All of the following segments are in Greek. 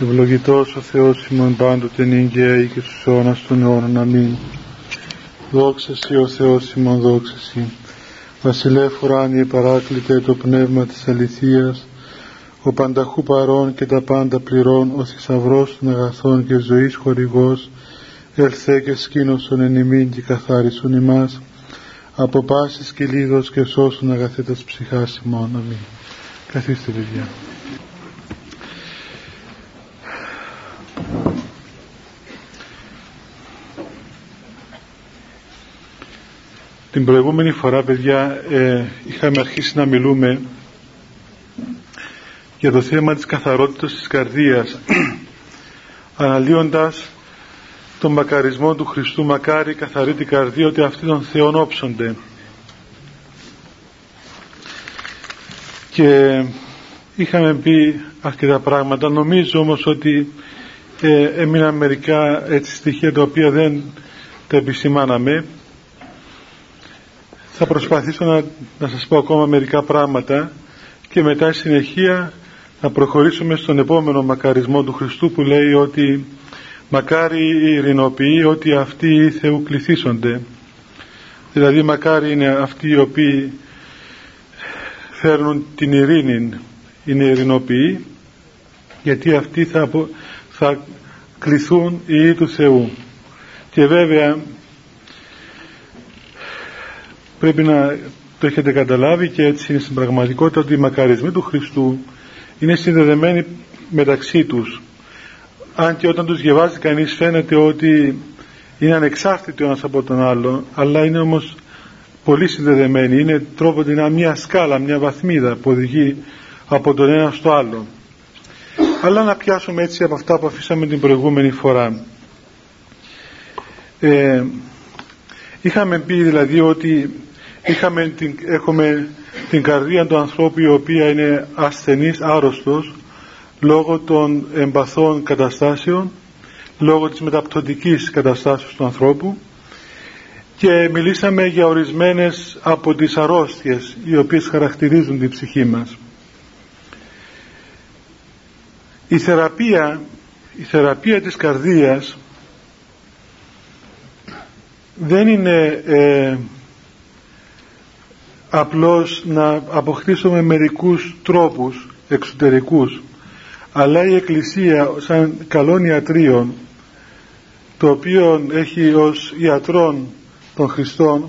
Ευλογητός ο Θεός ημών πάντοτε νύγκαια και στους αιώνας των αιώνων. Αμήν. Δόξα Σοι ο Θεός ημών δόξα Σοι. Βασιλεύ ουράνιε παράκλητε το πνεύμα της αληθείας, ο πανταχού παρών και τα πάντα πληρών, ο θησαυρός των αγαθών και ζωής χορηγός, ελθέ και σκήνωσον εν ημίν και καθάρισον ημάς, από πάσης κυλίδος και σώσον αγαθέτας ψυχάς ημών. Αμήν. Καθίστε παιδιά. Την προηγούμενη φορά, παιδιά, ε, είχαμε αρχίσει να μιλούμε για το θέμα της καθαρότητας της καρδίας αναλύοντας τον μακαρισμό του Χριστού. Μακάρι καθαρή την καρδία ότι αυτοί των Θεών όψονται. Και είχαμε πει αρκετά πράγματα. Νομίζω όμως ότι ε, έμειναν μερικά έτσι στοιχεία τα οποία δεν τα επισημάναμε θα προσπαθήσω να, να σας πω ακόμα μερικά πράγματα και μετά συνεχεία να προχωρήσουμε στον επόμενο μακαρισμό του Χριστού που λέει ότι μακάρι οι ειρηνοποιοί ότι αυτοί οι Θεού κληθήσονται δηλαδή μακάρι είναι αυτοί οι οποίοι φέρνουν την ειρήνη είναι ειρηνοποιοί γιατί αυτοί θα, θα κληθούν οι του Θεού. Και βέβαια πρέπει να το έχετε καταλάβει και έτσι είναι στην πραγματικότητα ότι οι μακαρισμοί του Χριστού είναι συνδεδεμένοι μεταξύ τους. Αν και όταν τους διαβάζει κανείς φαίνεται ότι είναι ανεξάρτητοι ο ένας από τον άλλο αλλά είναι όμως πολύ συνδεδεμένοι. Είναι τρόπο να μια σκάλα, μια βαθμίδα που οδηγεί από τον ένα στο άλλο. Αλλά να πιάσουμε έτσι από αυτά που αφήσαμε την προηγούμενη φορά. Ε, είχαμε πει δηλαδή ότι είχαμε την, έχουμε την καρδία του ανθρώπου η οποία είναι ασθενής, άρρωστος λόγω των εμπαθών καταστάσεων λόγω της μεταπτωτικής καταστάσεως του ανθρώπου. Και μιλήσαμε για ορισμένες από τις αρρώστιες οι οποίες χαρακτηρίζουν την ψυχή μας. Η θεραπεία η θεραπεία της καρδίας δεν είναι ε, απλώς να αποκτήσουμε μερικούς τρόπους εξωτερικούς. Αλλά η Εκκλησία σαν καλών ιατρίων το οποίο έχει ως ιατρών των Χριστών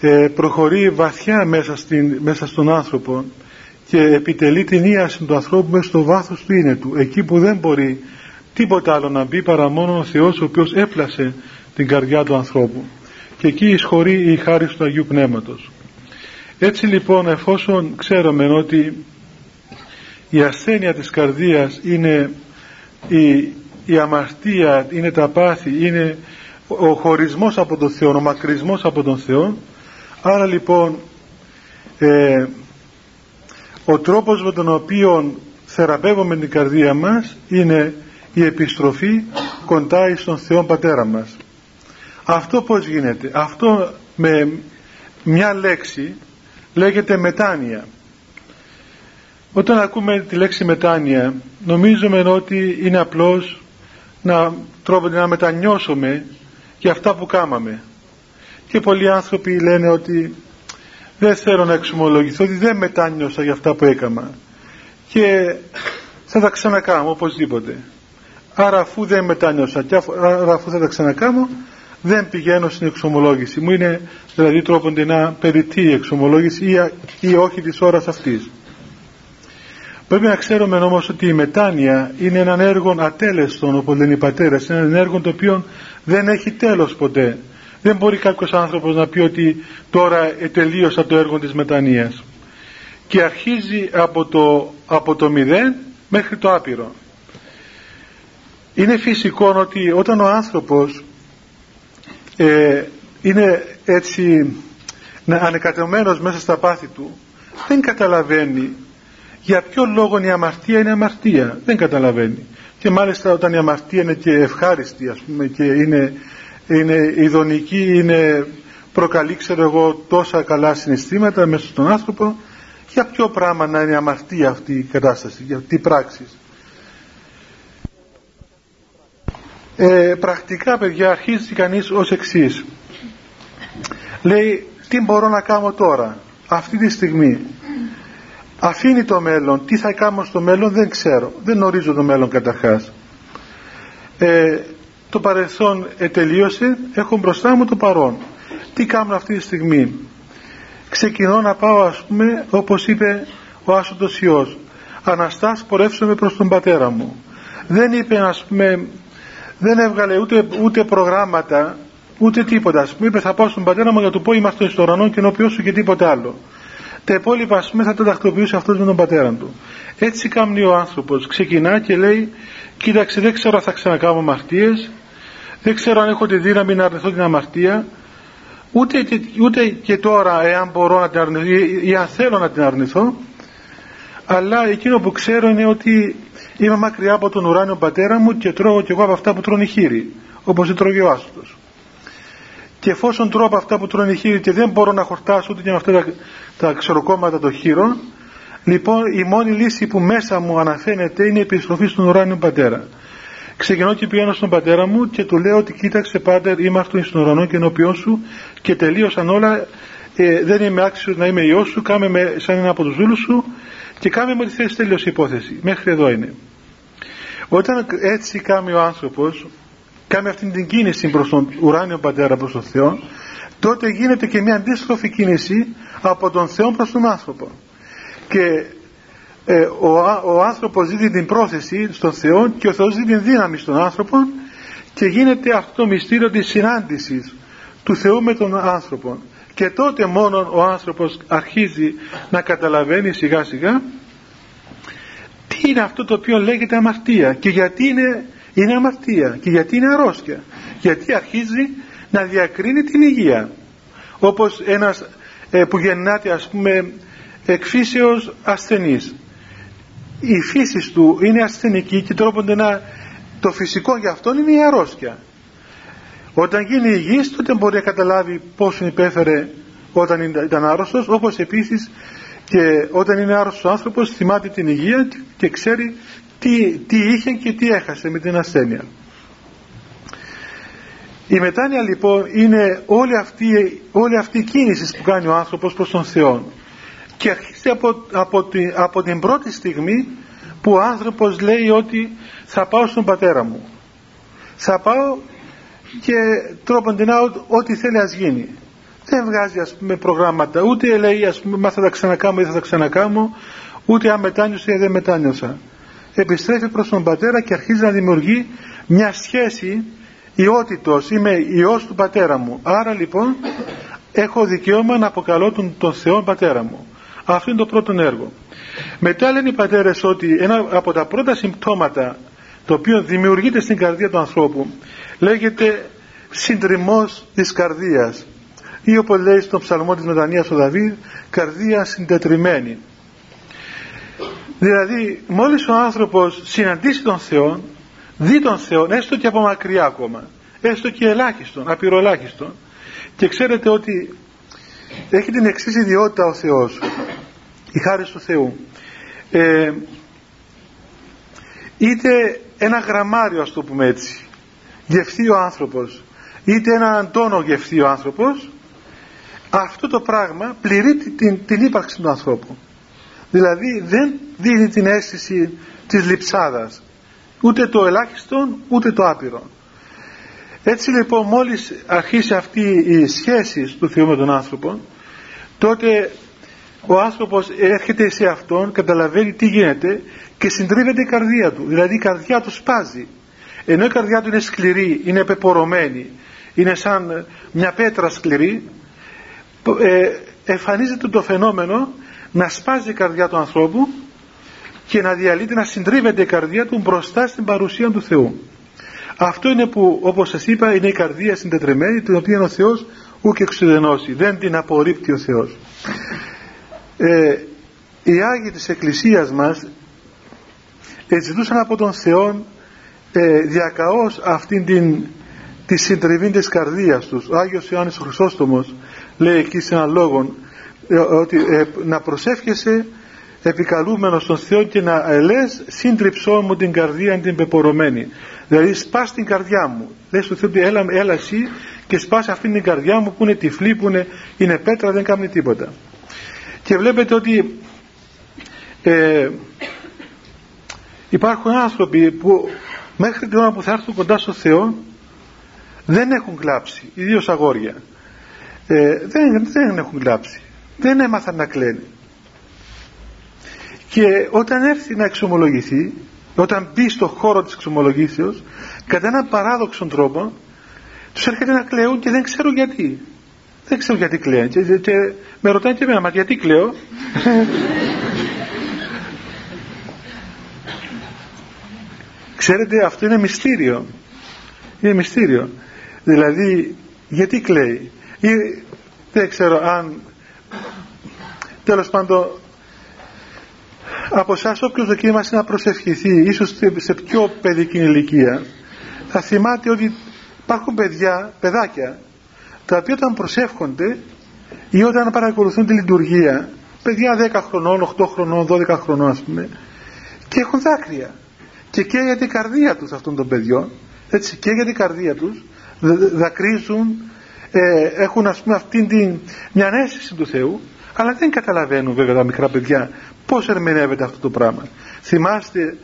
ε, προχωρεί βαθιά μέσα, στην, μέσα στον άνθρωπο και επιτελεί την ίαση του ανθρώπου μέσα στο βάθος του είναι του. Εκεί που δεν μπορεί τίποτα άλλο να μπει παρά μόνο ο Θεός ο οποίος έπλασε την καρδιά του ανθρώπου. Και εκεί εισχωρεί η χάρη του Αγίου Πνεύματος έτσι λοιπόν εφόσον ξέρουμε ότι η ασθένεια της καρδίας είναι η, η αμαρτία, είναι τα πάθη, είναι ο χωρισμός από τον Θεό, ο μακρισμός από τον Θεό άρα λοιπόν ε, ο τρόπος με τον οποίο θεραπεύουμε την καρδία μας είναι η επιστροφή κοντά στον Θεό Πατέρα μας. Αυτό πως γίνεται; Αυτό με μια λέξη λέγεται μετάνοια. Όταν ακούμε τη λέξη μετάνοια νομίζουμε ότι είναι απλώς να τρόπον να μετανιώσουμε για αυτά που κάμαμε. Και πολλοί άνθρωποι λένε ότι δεν θέλω να εξομολογηθώ ότι δεν μετάνιωσα για αυτά που έκαμα. Και θα τα ξανακάμω οπωσδήποτε. Άρα αφού δεν μετάνιωσα και αφού θα τα ξανακάμω δεν πηγαίνω στην εξομολόγηση. Μου είναι δηλαδή τρόπον να περιττεί η εξομολόγηση ή, ή όχι της ώρας αυτής. Πρέπει να ξέρουμε όμως ότι η μετάνοια είναι έναν έργο ατέλεστον όπως λένε οι πατέρες. Είναι ένα έργο το οποίο δεν έχει τέλος ποτέ. Δεν μπορεί κάποιος άνθρωπος να πει ότι τώρα τελείωσα το έργο της μετανοίας. Και αρχίζει από το, από το μηδέν μέχρι το άπειρο. Είναι φυσικό ότι όταν ο άνθρωπος ε, είναι έτσι ανεκατεμένος μέσα στα πάθη του δεν καταλαβαίνει για ποιο λόγο η αμαρτία είναι αμαρτία. Δεν καταλαβαίνει. Και μάλιστα όταν η αμαρτία είναι και ευχάριστη ας πούμε και είναι, είναι ειδονική είναι προκαλεί ξέρω εγώ τόσα καλά συναισθήματα μέσα στον άνθρωπο για ποιο πράγμα να είναι αμαρτία αυτή η κατάσταση για τι πράξεις. Ε, πρακτικά παιδιά αρχίζει κανείς ως εξής λέει τι μπορώ να κάνω τώρα αυτή τη στιγμή. Αφήνει το μέλλον. Τι θα κάνω στο μέλλον δεν ξέρω. Δεν γνωρίζω το μέλλον καταρχάς. Ε, το παρελθόν τελείωσε έχω μπροστά μου το παρόν. Τι κάνω αυτή τη στιγμή. Ξεκινώ να πάω ας πούμε όπως είπε ο Άσοντος Υιός. Αναστάς πορεύσομαι προς τον πατέρα μου δεν είπε ας πούμε δεν έβγαλε ούτε, ούτε προγράμματα ούτε τίποτα. Ας πούμε είπες θα πάω στον πατέρα μου για να του πω είμαστε στο ουρανό και ενώπιό σου και τίποτα άλλο τα υπόλοιπα ας πούμε θα τα τακτοποιούσε αυτός με τον πατέρα του. Έτσι κάνει ο άνθρωπος. Ξεκινά και λέει κοίταξε δεν ξέρω αν θα ξανακάνω αμαρτίες δεν ξέρω αν έχω τη δύναμη να αρνηθώ την αμαρτία ούτε, ούτε και τώρα εάν μπορώ να την αρνηθώ ή αν θέλω να την αρνηθώ αλλά εκείνο που ξέρω είναι ότι είμαι μακριά από τον ουράνιο πατέρα μου και τρώω κι εγώ από αυτά που τρώνε οι χείροι όπως τρώγει ο άστος και εφόσον τρώω από αυτά που τρώνε οι χείροι και δεν μπορώ να χορτάσω ούτε και με αυτά τα, τα ξεροκόμματα των χείρων λοιπόν η μόνη λύση που μέσα μου αναφαίνεται είναι η επιστροφή στον ουράνιο πατέρα. Ξεκινώ και πηγαίνω στον πατέρα μου και του λέω ότι κοίταξε πάτερ είμαστε στον ουρανό και ενώπιόν σου και τελείωσαν όλα. Ε, δεν είμαι άξιος να είμαι ιός σου κάμε με σαν ένα από τους δούλους σου και κάμε με ό,τι θες τελείωσε η υπόθεση. Μέχρι εδώ είναι. Όταν έτσι κάνει ο άνθρωπος κάνει αυτή την κίνηση προς τον ουράνιο πατέρα προς τον Θεό τότε γίνεται και μια αντίστροφη κίνηση από τον Θεό προς τον άνθρωπο. Και ε, ο, ο άνθρωπος δίνει την πρόθεση στον Θεό και ο Θεός δίνει την δύναμη στον άνθρωπο και γίνεται αυτό το μυστήριο της συνάντησης του Θεού με τον άνθρωπο. Και τότε μόνο ο άνθρωπος αρχίζει να καταλαβαίνει σιγά σιγά τι είναι αυτό το οποίο λέγεται αμαρτία και γιατί είναι, είναι αμαρτία. Και γιατί είναι αρρώστια. Γιατί αρχίζει να διακρίνει την υγεία. Όπως ένας ε, που γεννάται ας πούμε εκφύσεως ασθενής. Η φύση του είναι ασθενική και τρόπονται να το φυσικό για αυτόν είναι η αρρώστια. Όταν γίνει υγιής τότε μπορεί να καταλάβει πόσο υπέφερε όταν ήταν άρρωστος. Όπως επίσης και όταν είναι άρρωστος ο άνθρωπος θυμάται την υγεία και ξέρει τι, τι είχε και τι έχασε με την ασθένεια. Η μετάνοια λοιπόν είναι όλη αυτή, όλη αυτή η κίνηση που κάνει ο άνθρωπος προς τον Θεό. Και αρχίζει από, από, την, από την πρώτη στιγμή που ο άνθρωπος λέει ότι θα πάω στον πατέρα μου. Θα πάω και τρόποντινά ό,τι θέλει ας γίνει. Δεν βγάζει ας πούμε προγράμματα. Ούτε λέει ας πούμε μα θα τα ξανακάμω ή θα τα ξανακάμω ούτε αν μετάνιωσα ή δεν μετάνιωσα επιστρέφει προς τον πατέρα και αρχίζει να δημιουργεί μια σχέση ιότητος. Είμαι ιός του πατέρα μου. Άρα λοιπόν έχω δικαίωμα να αποκαλώ τον, τον Θεό πατέρα μου. Αυτό είναι το πρώτο έργο. Μετά λένε οι πατέρες ότι ένα από τα πρώτα συμπτώματα το οποίο δημιουργείται στην καρδία του ανθρώπου λέγεται συντριμός της καρδίας ή όπως λέει στον ψαλμό της μετανοίας ο Δαβίδ καρδία συντετριμένη δηλαδή μόλις ο άνθρωπος συναντήσει τον Θεό δει τον Θεό έστω και από μακριά ακόμα έστω και ελάχιστον, απειροελάχιστον και ξέρετε ότι έχει την εξής ιδιότητα ο Θεός η χάρη του Θεού. Ε, είτε ένα γραμμάριο ας το πούμε έτσι γευθεί ο άνθρωπος είτε ένα αντώνο γευθεί ο άνθρωπος αυτό το πράγμα πληρεί την, την ύπαρξη του ανθρώπου δηλαδή δεν δίνει την αίσθηση της λειψάδας ούτε το ελάχιστο ούτε το άπειρο έτσι λοιπόν μόλις αρχίσει αυτή η σχέση του Θεού με τον άνθρωπο τότε ο άνθρωπος έρχεται σε αυτόν καταλαβαίνει τι γίνεται και συντρίβεται η καρδία του. Δηλαδή η καρδιά του σπάζει. Ενώ η καρδιά του είναι σκληρή, είναι πεπορωμένη είναι σαν μια πέτρα σκληρή ε, εμφανίζεται το φαινόμενο να σπάζει η καρδιά του ανθρώπου και να διαλύεται, να συντρίβεται η καρδιά του μπροστά στην παρουσία του Θεού. Αυτό είναι που όπως σας είπα είναι η καρδία συντετρεμένη την οποία ο Θεός ούτε εξουδενώσει, δεν την απορρίπτει ο Θεός. Ε, οι Άγιοι της Εκκλησίας μας ζητούσαν από τον Θεό ε, διακαώς αυτήν την τη συντριβή της καρδίας τους. Ο Άγιος Ιωάννης ο Χρυσόστομος λέει εκεί σε έναν λόγο ε, ότι ε, να προσεύχεσαι επικαλούμενος τον Θεό και να λες σύντριψό μου την καρδία την πεπορωμένη δηλαδή σπάς την καρδιά μου. Λες του Θεού ότι έλα, έλα εσύ και σπάς αυτήν την καρδιά μου που είναι τυφλή που είναι, είναι πέτρα δεν κάνει τίποτα. Και βλέπετε ότι ε, υπάρχουν άνθρωποι που μέχρι την ώρα που θα έρθουν κοντά στο Θεό δεν έχουν κλάψει ιδίως αγόρια. Ε, δεν, δεν έχουν κλάψει δεν έμαθαν να κλαίνουν και όταν έρθει να εξομολογηθεί όταν μπει στο χώρο της εξομολογήσεως κατά έναν παράδοξο τρόπο τους έρχεται να κλαίουν και δεν ξέρω γιατί. Δεν ξέρω γιατί κλαίουν. Και, και, με ρωτάνε και εμένα μα γιατί κλαίω; Ξέρετε αυτό είναι μυστήριο. Είναι μυστήριο. Δηλαδή γιατί κλαίει; Ή δεν ξέρω αν τέλος πάντων από εσάς όποιος δοκίμασε να προσευχηθεί ίσως σε πιο παιδική ηλικία θα θυμάται ότι υπάρχουν παιδιά, παιδάκια τα οποία όταν προσεύχονται ή όταν παρακολουθούν τη λειτουργία παιδιά 10 χρονών, 8 χρονών, 12 χρονών ας πούμε και έχουν δάκρυα. Και για την καρδία τους αυτών των παιδιών. Έτσι για την καρδία τους. Δακρύζουν ε, έχουν ας πούμε αυτήν την μια αίσθηση του Θεού αλλά δεν καταλαβαίνουν βέβαια τα μικρά παιδιά πώς ερμηνεύεται αυτό το πράγμα. Θυμάστε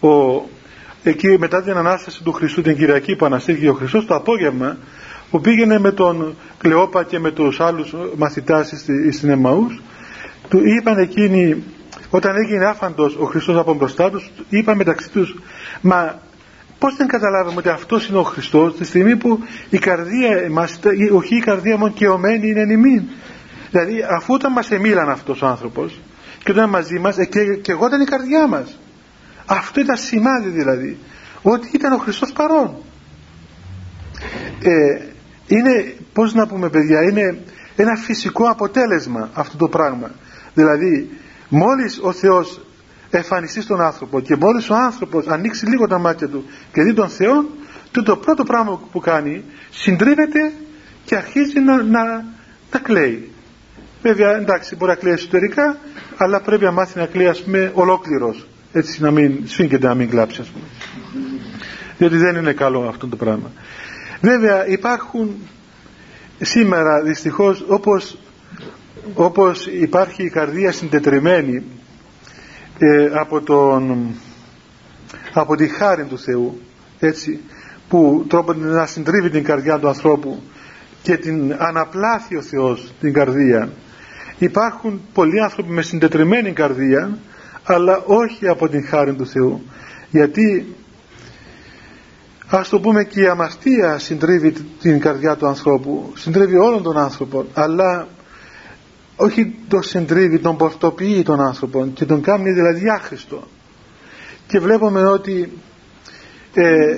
ο, εκεί μετά την Ανάσταση του Χριστού την Κυριακή που αναστήθηκε ο Χριστός το απόγευμα που πήγαινε με τον Κλεόπα και με τους άλλους μαθητάς στην Εμαούς του είπαν εκείνοι όταν έγινε άφαντος ο Χριστός από μπροστά τους είπαν μεταξύ τους μα πώς δεν καταλάβαμε ότι αυτός είναι ο Χριστός τη στιγμή που η καρδία μας, όχι η καρδία μόνο και ομένη είναι ημίν δηλαδή αφού όταν μας εμίλαν αυτός ο άνθρωπος και όταν μαζί μας ε, και, και εγώ ήταν η καρδιά μας. Αυτό ήταν σημάδι δηλαδή ότι ήταν ο Χριστός παρόν. Ε, είναι πως να πούμε παιδιά είναι ένα φυσικό αποτέλεσμα αυτό το πράγμα. Δηλαδή μόλις ο Θεός εμφανιστεί στον άνθρωπο και μόλις ο άνθρωπος ανοίξει λίγο τα μάτια του και δει τον Θεό το, το πρώτο πράγμα που κάνει συντρίβεται και αρχίζει να, να, να κλαίει. Βέβαια εντάξει μπορεί να κλαίει εσωτερικά αλλά πρέπει να μάθει να κλαίει ας πούμε ολόκληρος. Έτσι να μην σφίγγεται να μην κλάψει ας πούμε. Διότι δεν είναι καλό αυτό το πράγμα. Βέβαια υπάρχουν σήμερα δυστυχώς όπως, όπως υπάρχει η καρδία συντετριμένη ε, από, τον, από τη χάρη του Θεού έτσι που τρόπο να συντρίβει την καρδιά του ανθρώπου και την αναπλάθει ο Θεός την καρδία. Υπάρχουν πολλοί άνθρωποι με συντετριμένη καρδία αλλά όχι από την χάρη του Θεού. Γιατί ας το πούμε και η αμαρτία συντρίβει την καρδιά του ανθρώπου συντρίβει όλων των άνθρωπων αλλά όχι το συντρίβει τον πορτοποιεί τον άνθρωπο και τον κάνει δηλαδή άχρηστο. Και βλέπουμε ότι ε,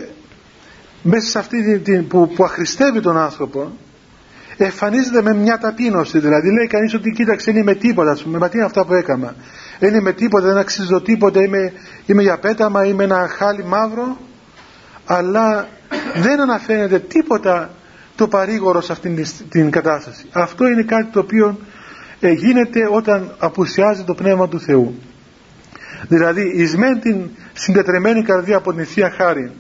μέσα σε αυτή την που, που αχρηστεύει τον άνθρωπο εμφανίζεται με μια ταπείνωση. Δηλαδή λέει κανείς ότι κοίταξε είναι με τίποτα ας πούμε, μα τι είναι αυτά που έκανα; Δεν είμαι τίποτα, δεν αξίζω τίποτα είμαι, είμαι για πέταμα, είμαι ένα χάλι μαύρο αλλά δεν αναφέρεται τίποτα το παρήγορο σε αυτήν την κατάσταση. Αυτό είναι κάτι το οποίο ε, γίνεται όταν απουσιάζει το Πνεύμα του Θεού. Δηλαδή εις μεν την συντετρεμένη καρδία από την Θεία Χάρη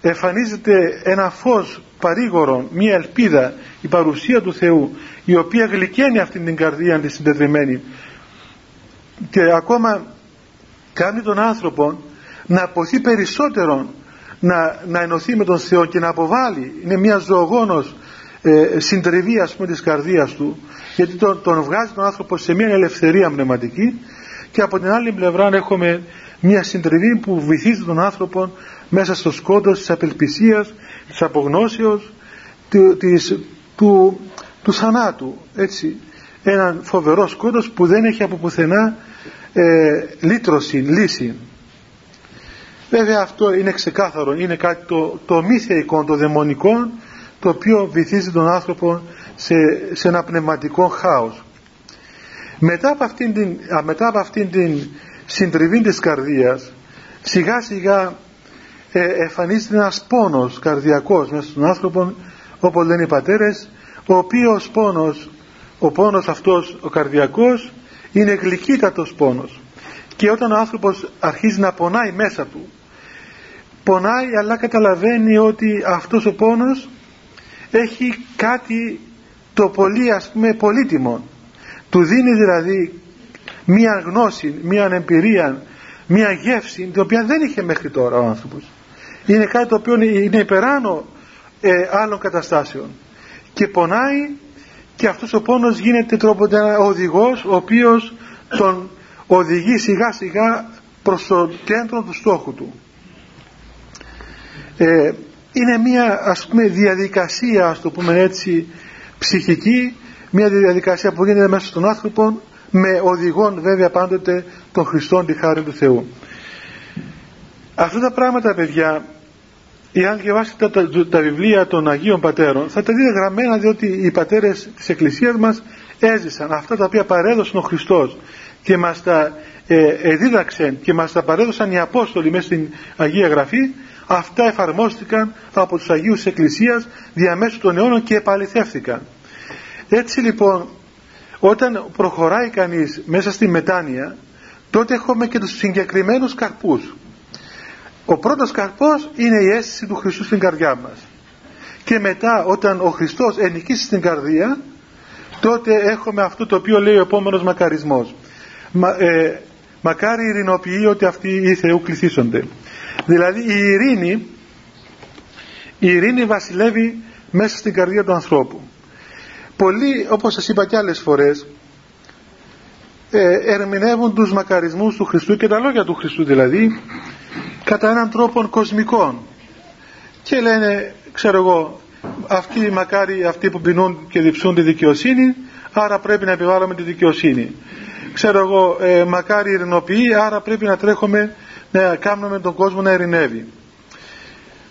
εμφανίζεται ένα φως παρήγορο, μία ελπίδα η παρουσία του Θεού η οποία γλυκαίνει αυτήν την καρδία τη συντετρεμένη. Και ακόμα κάνει τον άνθρωπο να αποθεί περισσότερο να, να ενωθεί με τον Θεό και να αποβάλει. Είναι μια ζωογόνος ε, συντριβή ας πούμε της καρδίας του γιατί τον, τον βγάζει τον άνθρωπο σε μια ελευθερία πνευματική και από την άλλη πλευρά έχουμε μια συντριβή που βυθίζει τον άνθρωπο μέσα στο σκότος της απελπισίας, της απογνώσεως, του, της, του, του θανάτου. Έτσι. Έναν φοβερό σκότος που δεν έχει από πουθενά ε, λύτρωση, λύση. Βέβαια αυτό είναι ξεκάθαρο, είναι κάτι το, το μη θεϊκό, το δαιμονικό, το οποίο βυθίζει τον άνθρωπο σε, σε ένα πνευματικό χάος. Μετά από αυτήν την, μετά από αυτήν την συντριβή της καρδίας, σιγά σιγά ε, εμφανίζεται ένας πόνος καρδιακός μέσα στον άνθρωπο, όπως λένε οι πατέρες, ο οποίος πόνος, ο πόνος αυτός ο καρδιακός είναι γλυκύτατος πόνος. και όταν ο άνθρωπος αρχίζει να πονάει μέσα του πονάει αλλά καταλαβαίνει ότι αυτός ο πόνος έχει κάτι το πολύ ας πούμε πολύτιμο. Του δίνει δηλαδή μία γνώση, μία εμπειρία μία γεύση την οποία δεν είχε μέχρι τώρα ο άνθρωπος. Είναι κάτι το οποίο είναι υπεράνω ε, άλλων καταστάσεων. Και πονάει και αυτός ο πόνος γίνεται τρόπο ένα οδηγός ο οποίος τον οδηγεί σιγά σιγά προς το κέντρο του στόχου του. Ε, είναι μια ας πούμε διαδικασία ας το πούμε έτσι ψυχική μια διαδικασία που γίνεται μέσα στον άνθρωπο με οδηγών βέβαια πάντοτε των Χριστών τη χάρη του Θεού. Αυτά τα πράγματα παιδιά εάν διαβάσετε τα, τα, τα, βιβλία των Αγίων Πατέρων θα τα δείτε γραμμένα διότι οι πατέρες της Εκκλησίας μας έζησαν αυτά τα οποία παρέδωσαν ο Χριστός και μας τα ε, και μας τα παρέδωσαν οι Απόστολοι μέσα στην Αγία Γραφή αυτά εφαρμόστηκαν από τους Αγίους της Εκκλησίας διαμέσου των αιώνων και επαληθεύθηκαν. Έτσι λοιπόν όταν προχωράει κανείς μέσα στη μετάνοια τότε έχουμε και τους συγκεκριμένους καρπούς. Ο πρώτος καρπός είναι η αίσθηση του Χριστού στην καρδιά μας. Και μετά όταν ο Χριστός ενοικήσει στην καρδία τότε έχουμε αυτό το οποίο λέει ο επόμενος μακαρισμός. Μα, ε, μακάρι ειρηνοποιεί ότι αυτοί οι Θεού κληθήσονται δηλαδή η ειρήνη η ειρήνη βασιλεύει μέσα στην καρδία του ανθρώπου. Πολλοί όπως σας είπα και άλλες φορές ε, ερμηνεύουν τους μακαρισμούς του Χριστού και τα λόγια του Χριστού δηλαδή κατά έναν τρόπο κοσμικό και λένε ξέρω εγώ αυτοί μακάρι αυτοί που πεινούν και διψούν τη δικαιοσύνη άρα πρέπει να επιβάλλουμε τη δικαιοσύνη. Ξέρω εγώ ε, μακάρι ειρηνοποιεί άρα πρέπει να τρέχουμε να κάνουμε τον κόσμο να ειρηνεύει.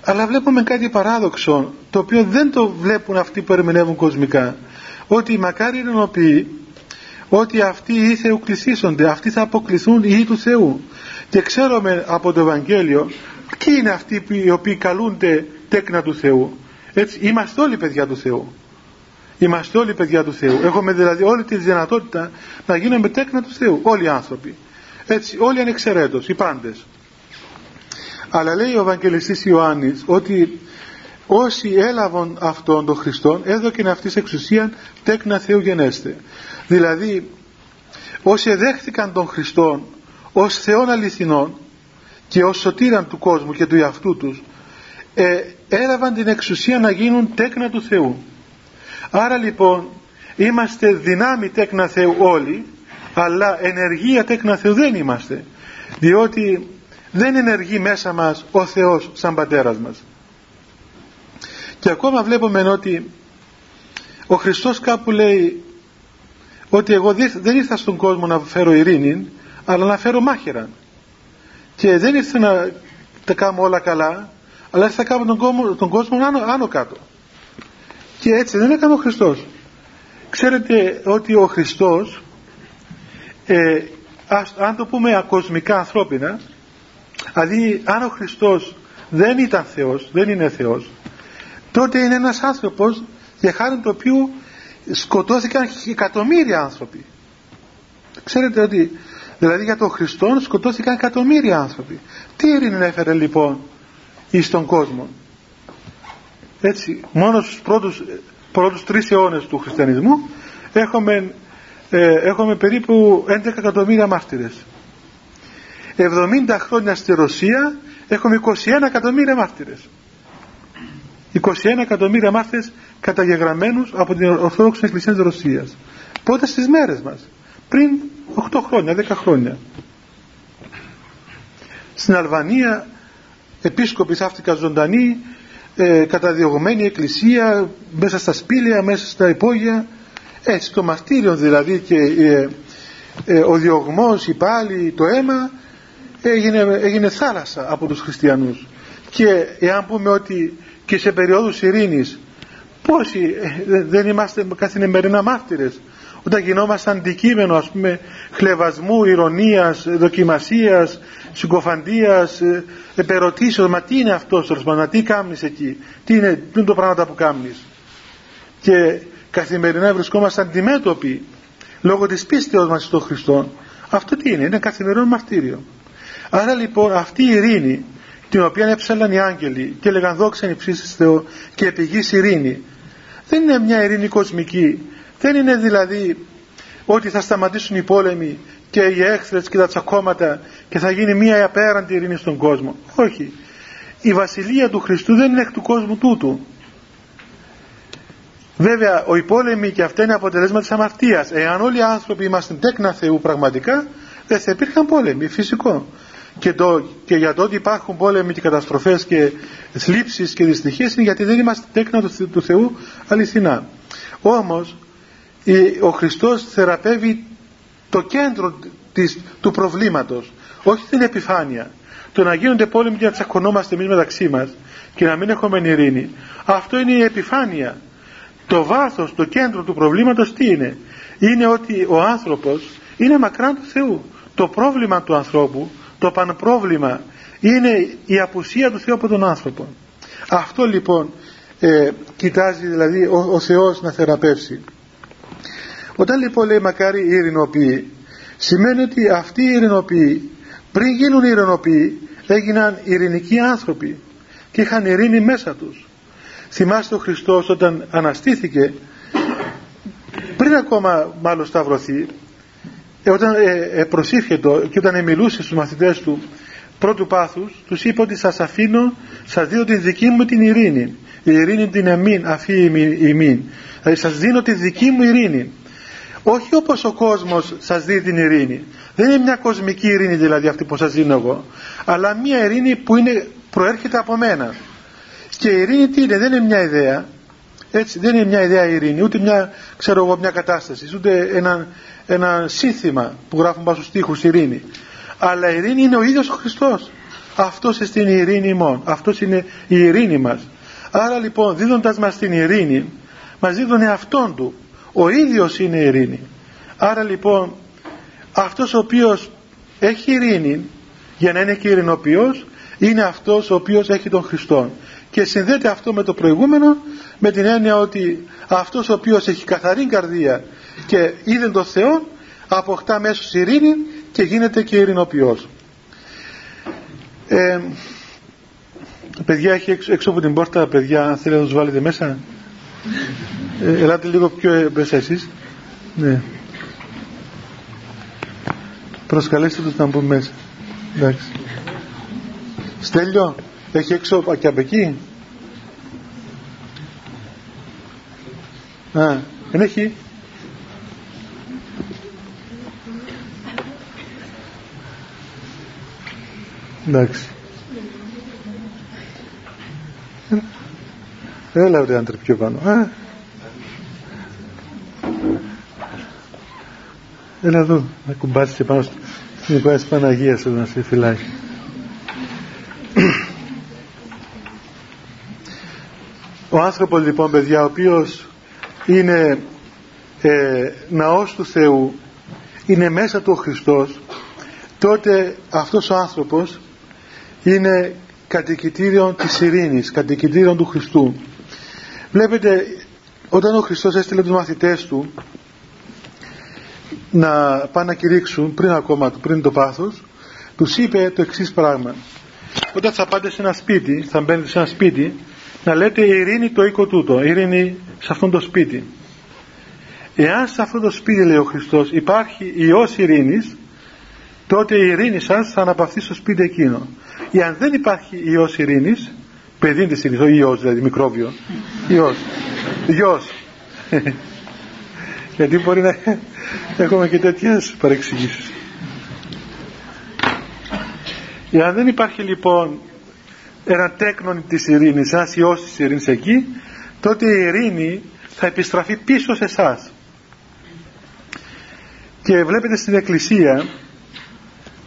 Αλλά βλέπουμε κάτι παράδοξο το οποίο δεν το βλέπουν αυτοί που ερμηνεύουν κοσμικά. Ότι μακάρι ειρηνοποιεί ότι αυτοί οι Θεού κλεισίσονται αυτοί θα αποκλειστούν οι του Θεού. Και ξέρουμε από το Ευαγγέλιο ποιοι είναι αυτοί οι οποίοι καλούνται τέκνα του Θεού. Έτσι είμαστε όλοι παιδιά του Θεού. Είμαστε όλοι παιδιά του Θεού. Έχουμε δηλαδή όλη τη δυνατότητα να γίνουμε τέκνα του Θεού όλοι οι άνθρωποι έτσι όλοι ανεξαιρέτως οι πάντες. Αλλά λέει ο Ευαγγελιστής Ιωάννης ότι όσοι έλαβαν αυτόν τον Χριστόν έδωκεν αυτής εξουσία τέκνα Θεού γενέστε. Δηλαδή όσοι δέχτηκαν τον Χριστόν ως Θεόν αληθινόν και ως σωτήραν του κόσμου και του εαυτού τους ε, έλαβαν την εξουσία να γίνουν τέκνα του Θεού. Άρα λοιπόν είμαστε δυνάμει τέκνα Θεού όλοι αλλά ενεργεία τέκνα Θεού δεν είμαστε διότι δεν ενεργεί μέσα μας ο Θεός σαν πατέρας μας. Και ακόμα βλέπουμε ότι ο Χριστός κάπου λέει ότι εγώ δεν ήρθα στον κόσμο να φέρω ειρήνη αλλά να φέρω μάχαιρα. Και δεν ήρθα να τα κάνω όλα καλά αλλά ήρθα να κάνω τον κόσμο, τον κόσμο άνω, άνω κάτω. Και έτσι δεν έκανε ο Χριστός. Ξέρετε ότι ο Χριστός ε, αν το πούμε ακοσμικά ανθρώπινα δηλαδή αν ο Χριστός δεν ήταν Θεός δεν είναι Θεός τότε είναι ένας άνθρωπος για χάρη του οποίου σκοτώθηκαν εκατομμύρια άνθρωποι. Ξέρετε ότι δηλαδή για τον Χριστό σκοτώθηκαν εκατομμύρια άνθρωποι. Τι ειρήνη έφερε λοιπόν εις τον κόσμο; Έτσι μόνο στους πρώτους, πρώτους τρεις αιώνες του χριστιανισμού έχουμε, ε, έχουμε περίπου 11 εκατομμύρια μάρτυρες. 70 χρόνια στη Ρωσία έχουμε 21 εκατομμύρια μάρτυρες. 21 εκατομμύρια μάρτυρες καταγεγραμμένους από την Ορθόδοξη Εκκλησία της Ρωσίας. Πότε στις μέρες μας πριν 8 χρόνια, 10 χρόνια. Στην Αλβανία επίσκοποι θαύτηκαν ζωντανοί ε, καταδιωγμένη εκκλησία μέσα στα σπήλαια, μέσα στα υπόγεια έτσι το μαρτύριο δηλαδή και ε, ε, ο διωγμός, η πάλι, το αίμα έγινε, έγινε θάλασσα από τους χριστιανούς και εάν πούμε ότι και σε περιόδους ειρήνης πόσοι ε, δεν είμαστε καθημερινά μάρτυρες όταν γινόμαστε αντικείμενο ας πούμε χλεβασμού, ηρωνίας, δοκιμασίας, συγκοφαντίας, ε, επερωτήσεως, μα τι είναι αυτός τέλος τι κάμνεις εκεί, τι είναι, τι είναι το πράγματα που κάμνεις. Και καθημερινά βρισκόμαστε αντιμέτωποι λόγω της πίστεως μας στον Χριστό. Αυτό τι είναι, είναι καθημερινό μαρτύριο. Άρα λοιπόν αυτή η ειρήνη την οποία έψαλαν οι άγγελοι και έλεγαν δόξα είναι ψήσεις Θεό και επιγής ειρήνη δεν είναι μια ειρήνη κοσμική. Δεν είναι δηλαδή ότι θα σταματήσουν οι πόλεμοι και οι έχθρες και τα τσακώματα και θα γίνει μια απέραντη ειρήνη στον κόσμο. Όχι. Η βασιλεία του Χριστού δεν είναι εκ του κόσμου τούτου βέβαια οι πόλεμοι και αυτά είναι αποτελέσμα της αμαρτίας. Εάν όλοι οι άνθρωποι είμαστε τέκνα Θεού πραγματικά δεν θα υπήρχαν πόλεμοι φυσικό. Και, το, και για το ότι υπάρχουν πόλεμοι και καταστροφές και θλίψεις και δυστυχίες είναι γιατί δεν είμαστε τέκνα του, του Θεού αληθινά. Όμως ο Χριστός θεραπεύει το κέντρο της, του προβλήματος όχι την επιφάνεια. Το να γίνονται πόλεμοι και να τσακωνόμαστε εμείς μεταξύ μας και να μην έχουμε ειρήνη αυτό είναι η επιφάνεια το βάθος, το κέντρο του προβλήματος τι είναι; Είναι ότι ο άνθρωπος είναι μακράν του Θεού. Το πρόβλημα του ανθρώπου το πανπρόβλημα είναι η απουσία του Θεού από τον άνθρωπο. Αυτό λοιπόν ε, κοιτάζει δηλαδή ο, ο Θεός να θεραπεύσει. Όταν λοιπόν λέει μακάρι οι ειρηνοποιοί σημαίνει ότι αυτοί οι ειρηνοποιοί πριν γίνουν ειρηνοποιοί έγιναν ειρηνικοί άνθρωποι και είχαν ειρήνη μέσα τους θυμάστε ο Χριστός όταν αναστήθηκε πριν ακόμα μάλλον σταυρωθεί ε, όταν ε, ε, και όταν μιλούσε στους μαθητές του πρώτου πάθους τους είπε ότι σας αφήνω σας δίνω τη δική μου την ειρήνη η ειρήνη την εμήν αφή ημίν. Δηλαδή σας δίνω τη δική μου ειρήνη. Όχι όπως ο κόσμος σας δίνει την ειρήνη. Δεν είναι μια κοσμική ειρήνη δηλαδή αυτή που σας δίνω εγώ αλλά μια ειρήνη που είναι, προέρχεται από μένα και η ειρήνη τι είναι δεν είναι μια ιδέα. Έτσι δεν είναι μια ιδέα η ειρήνη ούτε μια, ξέρω εγώ, μια κατάσταση ούτε ένα, ένα σύνθημα που γράφουν πάνω στους στίχους ειρήνη. Αλλά η ειρήνη είναι ο ίδιος ο Χριστός. Αυτός είναι η ειρήνη ημών. Αυτός είναι η ειρήνη μας. Άρα λοιπόν δίδοντας μας την ειρήνη μας δίδουν αυτόν του. Ο ίδιος είναι η ειρήνη. Άρα λοιπόν αυτός ο οποίος έχει ειρήνη για να είναι και ειρηνοποιός είναι αυτός ο οποίος έχει τον Χριστό και συνδέεται αυτό με το προηγούμενο με την έννοια ότι αυτός ο οποίος έχει καθαρή καρδία και είδε τον Θεό αποκτά μέσω ειρήνη και γίνεται και ειρηνοποιός. Ε, παιδιά έχει έξω, έξω, από την πόρτα παιδιά αν θέλετε να τους βάλετε μέσα. Ε, ελάτε λίγο πιο μέσα εσείς. Ναι. Προσκαλέστε τους να μπουν μέσα. Εντάξει. Στέλιο έχει έξω και από εκεί α δεν έχει εντάξει. Έλα ρε άντρε πιο πάνω. Α. έλα εδώ να κουμπάσεις πάνω στην εικόνα της Παναγίας εδώ να σε φυλάει. Ο άνθρωπος λοιπόν παιδιά ο οποίος είναι ε, ναός του Θεού είναι μέσα του ο Χριστός τότε αυτός ο άνθρωπος είναι κατοικητήριο της ειρήνης κατοικητήριο του Χριστού. Βλέπετε όταν ο Χριστός έστειλε τους μαθητές του να πάνε να κηρύξουν πριν ακόμα πριν το πάθος τους είπε το εξής πράγμα. Όταν θα πάτε σε ένα σπίτι θα μπαίνετε σε ένα σπίτι να λέτε ειρήνη το οίκο τούτο ειρήνη σε αυτό το σπίτι. Εάν σε αυτό το σπίτι λέει ο Χριστός υπάρχει ιός ειρήνης τότε η ειρήνη σας θα αναπαυθεί στο σπίτι εκείνο. Εάν δεν υπάρχει ιός ειρήνης παιδί της ειρήνης, όχι ιός δηλαδή μικρόβιο. Ιός, ιός γιατί μπορεί να έχουμε και τέτοιες παρεξηγήσεις. Εάν δεν υπάρχει λοιπόν ένα τέκνον της ειρήνης ένας ιός της ειρήνης εκεί τότε η ειρήνη θα επιστραφεί πίσω σε εσάς. και βλέπετε στην εκκλησία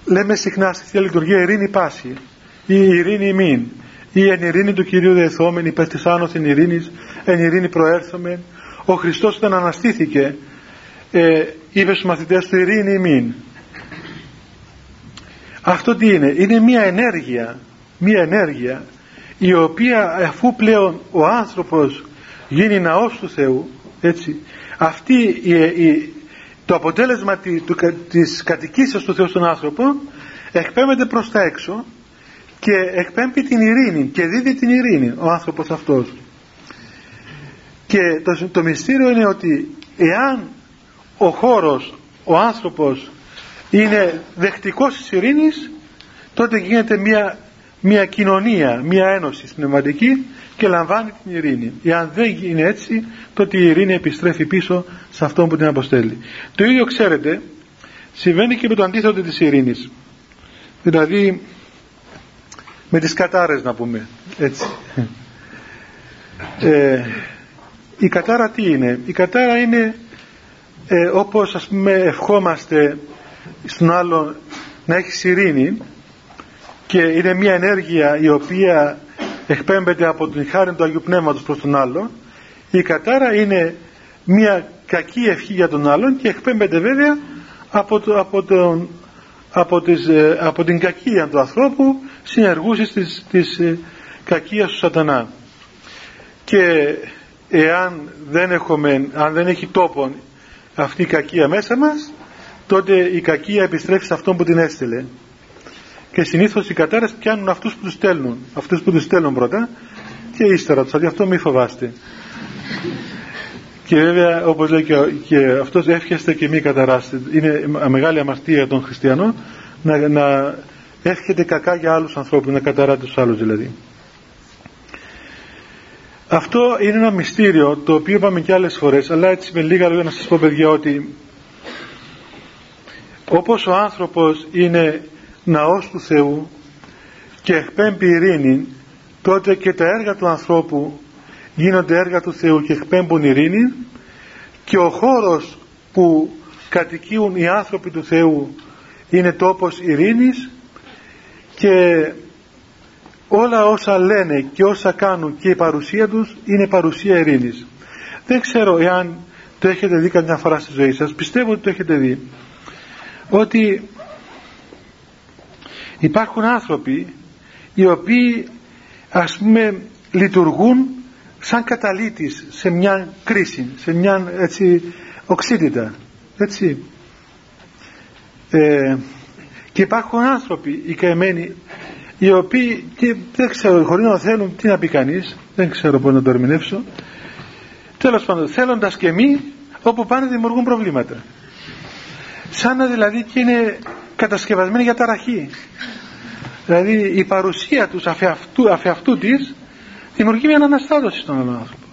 λέμε συχνά στη Θεία Λειτουργία ειρήνη πάση ή ειρήνη ημίν ή εν ειρήνη του Κυρίου Δεεθόμεν υπέρ της άνωθεν ειρήνης εν ειρήνη προέρθομεν ο Χριστός όταν αναστήθηκε ε, είπε στους μαθητές του ειρήνη ημίν αυτό τι είναι; Είναι μια ενέργεια μια ενέργεια η οποία αφού πλέον ο άνθρωπος γίνει ναός του Θεού έτσι αυτή η, η, το αποτέλεσμα της κατοικήσεως του Θεού στον άνθρωπο εκπέμπεται προς τα έξω και εκπέμπει την ειρήνη και δίδει την ειρήνη ο άνθρωπος αυτός. Και το, το μυστήριο είναι ότι εάν ο χώρος ο άνθρωπος είναι δεκτικός της ειρήνης τότε γίνεται μια, μια κοινωνία, μια ένωση πνευματική και λαμβάνει την ειρήνη. Εάν δεν είναι έτσι, τότε η ειρήνη επιστρέφει πίσω σε αυτόν που την αποστέλει. Το ίδιο ξέρετε, συμβαίνει και με το αντίθετο της ειρήνης. Δηλαδή, με τις κατάρες να πούμε, έτσι. Ε, η κατάρα τι είναι; Η κατάρα είναι ε, όπως ας πούμε ευχόμαστε στον άλλο να έχεις ειρήνη και είναι μια ενέργεια η οποία εκπέμπεται από την χάρη του Αγίου Πνεύματος προς τον άλλο η κατάρα είναι μια κακή ευχή για τον άλλον και εκπέμπεται βέβαια από, το, από, τον, από, τις, ε, από την κακία του ανθρώπου συνεργούσης της, της ε, κακίας του σατανά. Και εάν δεν, έχουμε, αν δεν έχει τόπο αυτή η κακία μέσα μας τότε η κακία επιστρέφει σε αυτόν που την έστειλε και συνήθως οι κατάρες πιάνουν αυτούς που τους στέλνουν. Αυτούς που τους στέλνουν πρώτα και ύστερα τους, αυτό μη φοβάστε. Και βέβαια όπως λέει και, και αυτός εύχεστε και μη καταράστε είναι μεγάλη αμαρτία των χριστιανών να, να εύχεται κακά για άλλους ανθρώπους να καταράτε τους άλλους δηλαδή. Αυτό είναι ένα μυστήριο το οποίο είπαμε και άλλες φορές αλλά έτσι με λίγα λόγια να σας πω παιδιά ότι όπως ο άνθρωπος είναι ναός του Θεού και εκπέμπει ειρήνη τότε και τα έργα του ανθρώπου γίνονται έργα του Θεού και εκπέμπουν ειρήνη και ο χώρος που κατοικίουν οι άνθρωποι του Θεού είναι τόπος ειρήνης και όλα όσα λένε και όσα κάνουν και η παρουσία τους είναι παρουσία ειρήνης. Δεν ξέρω εάν το έχετε δει καμιά φορά στη ζωή σας πιστεύω ότι το έχετε δει ότι υπάρχουν άνθρωποι οι οποίοι ας πούμε λειτουργούν σαν καταλήτης σε μια κρίση σε μια έτσι οξύτητα έτσι. Ε, και υπάρχουν άνθρωποι οι καημένοι οι οποίοι και δεν ξέρω χωρίς να θέλουν τι να πει κανείς δεν ξέρω πώς να το ερμηνεύσω. Τέλος πάντων θέλοντας και μη όπου πάνε δημιουργούν προβλήματα. Σαν να δηλαδή και είναι κατασκευασμένοι για ταραχή δηλαδή η παρουσία τους αφεαυτού, αφεαυτού της δημιουργεί μια αναστάτωση στον άλλον άνθρωπο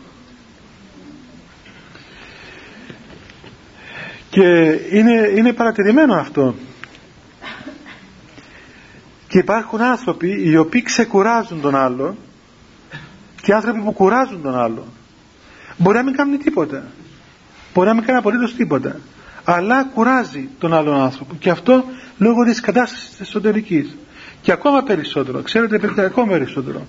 και είναι, είναι παρατηρημένο αυτό και υπάρχουν άνθρωποι οι οποίοι ξεκουράζουν τον άλλο και άνθρωποι που κουράζουν τον άλλο. Μπορεί να μην κάνουν τίποτα. Μπορεί να μην κάνουν απολύτως τίποτα. Αλλά κουράζει τον άλλον άνθρωπο. Και αυτό λόγω της κατάστασης της εσωτερικής. Και ακόμα περισσότερο. Ξέρετε παιδιά ακόμα περισσότερο.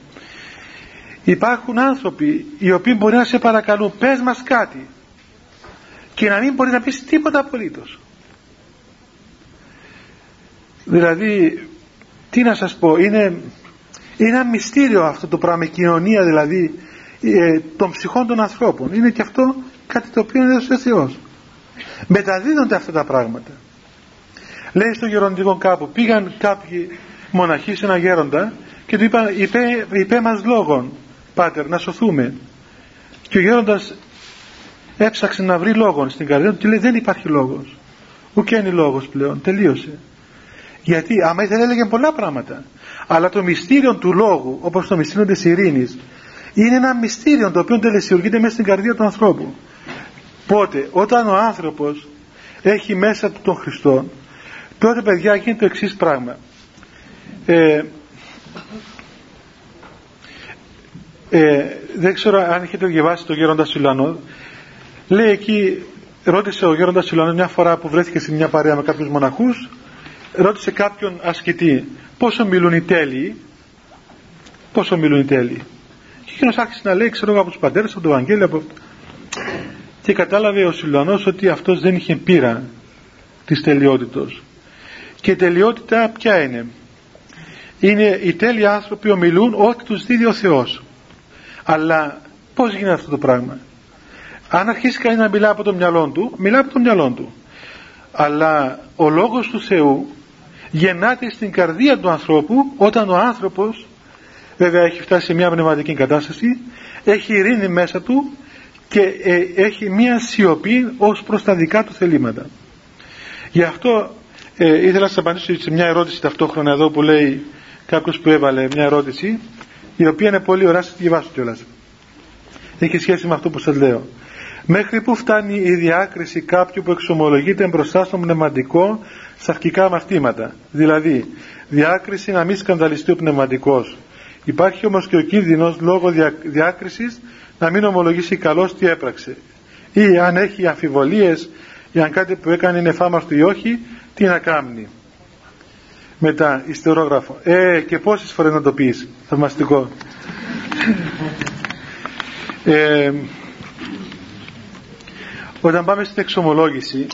Υπάρχουν άνθρωποι οι οποίοι μπορεί να σε παρακαλούν πες μας κάτι και να μην μπορείς να πεις τίποτα απολύτως. Δηλαδή τι να σας πω είναι, είναι ένα μυστήριο αυτό το πράγμα η κοινωνία δηλαδή ε, των ψυχών των ανθρώπων είναι και αυτό κάτι το οποίο είναι ο Θεός μεταδίδονται αυτά τα πράγματα λέει στο γεροντικό κάπου πήγαν κάποιοι μοναχοί σε ένα γέροντα και του είπαν είπε, είπε μας λόγον πάτερ να σωθούμε και ο γέροντας έψαξε να βρει λόγον στην καρδιά του και λέει δεν υπάρχει λόγος ουκ είναι λόγος πλέον τελείωσε γιατί άμα ήθελε έλεγε πολλά πράγματα. Αλλά το μυστήριο του λόγου, όπως το μυστήριο της ειρήνης, είναι ένα μυστήριο το οποίο τελεσιουργείται μέσα στην καρδία του ανθρώπου. Πότε, όταν ο άνθρωπος έχει μέσα του τον Χριστό, τότε παιδιά γίνεται το εξής πράγμα. Ε, ε, δεν ξέρω αν έχετε διαβάσει το γέροντα Σιλανό. Λέει εκεί, ρώτησε ο γέροντας Σιλανός μια φορά που βρέθηκε σε μια παρέα με κάποιους μοναχούς ρώτησε κάποιον ασκητή πόσο μιλούν οι τέλειοι; Πόσο μιλούν οι τέλειοι; Και εκείνος άρχισε να λέει ξέρω από τους πατέρες από το Ευαγγέλιο από... και κατάλαβε ο Σιλουανός ότι αυτός δεν είχε πείρα της τελειότητος. Και η τελειότητα ποια είναι; Είναι οι τέλειοι άνθρωποι που ομιλούν ό,τι τους δίδει ο Θεός αλλά πως γίνεται αυτό το πράγμα; Αν αρχίσει κανείς να μιλά από το μυαλό του μιλά από το μυαλό του. Αλλά ο λόγος του Θεού γεννάται στην καρδία του ανθρώπου όταν ο άνθρωπος βέβαια έχει φτάσει σε μια πνευματική κατάσταση έχει ειρήνη μέσα του και ε, έχει μια σιωπή ως προς τα δικά του θελήματα. Γι' αυτό ε, ήθελα να σας απαντήσω σε μια ερώτηση ταυτόχρονα εδώ που λέει κάποιος που έβαλε μια ερώτηση η οποία είναι πολύ ωραία, σας τη διαβάσω κιόλας. Έχει σχέση με αυτό που σας λέω. Μέχρι που φτάνει η διάκριση κάποιου που εξομολογείται μπροστά στο πνευματικό στα αρχικά μαθήματα; Δηλαδή διάκριση να μην σκανδαλιστεί ο πνευματικός. Υπάρχει όμως και ο κίνδυνος λόγω διά, διάκρισης να μην ομολογήσει καλώς τι έπραξε. Ή αν έχει αμφιβολίες ή αν κάτι που έκανε είναι φάμαστο ή όχι τι να κάνει μετά ιστερόγραφο. Ε και πόσες φορές να το πεις θαυμαστικό. Ε, όταν πάμε στην εξομολόγηση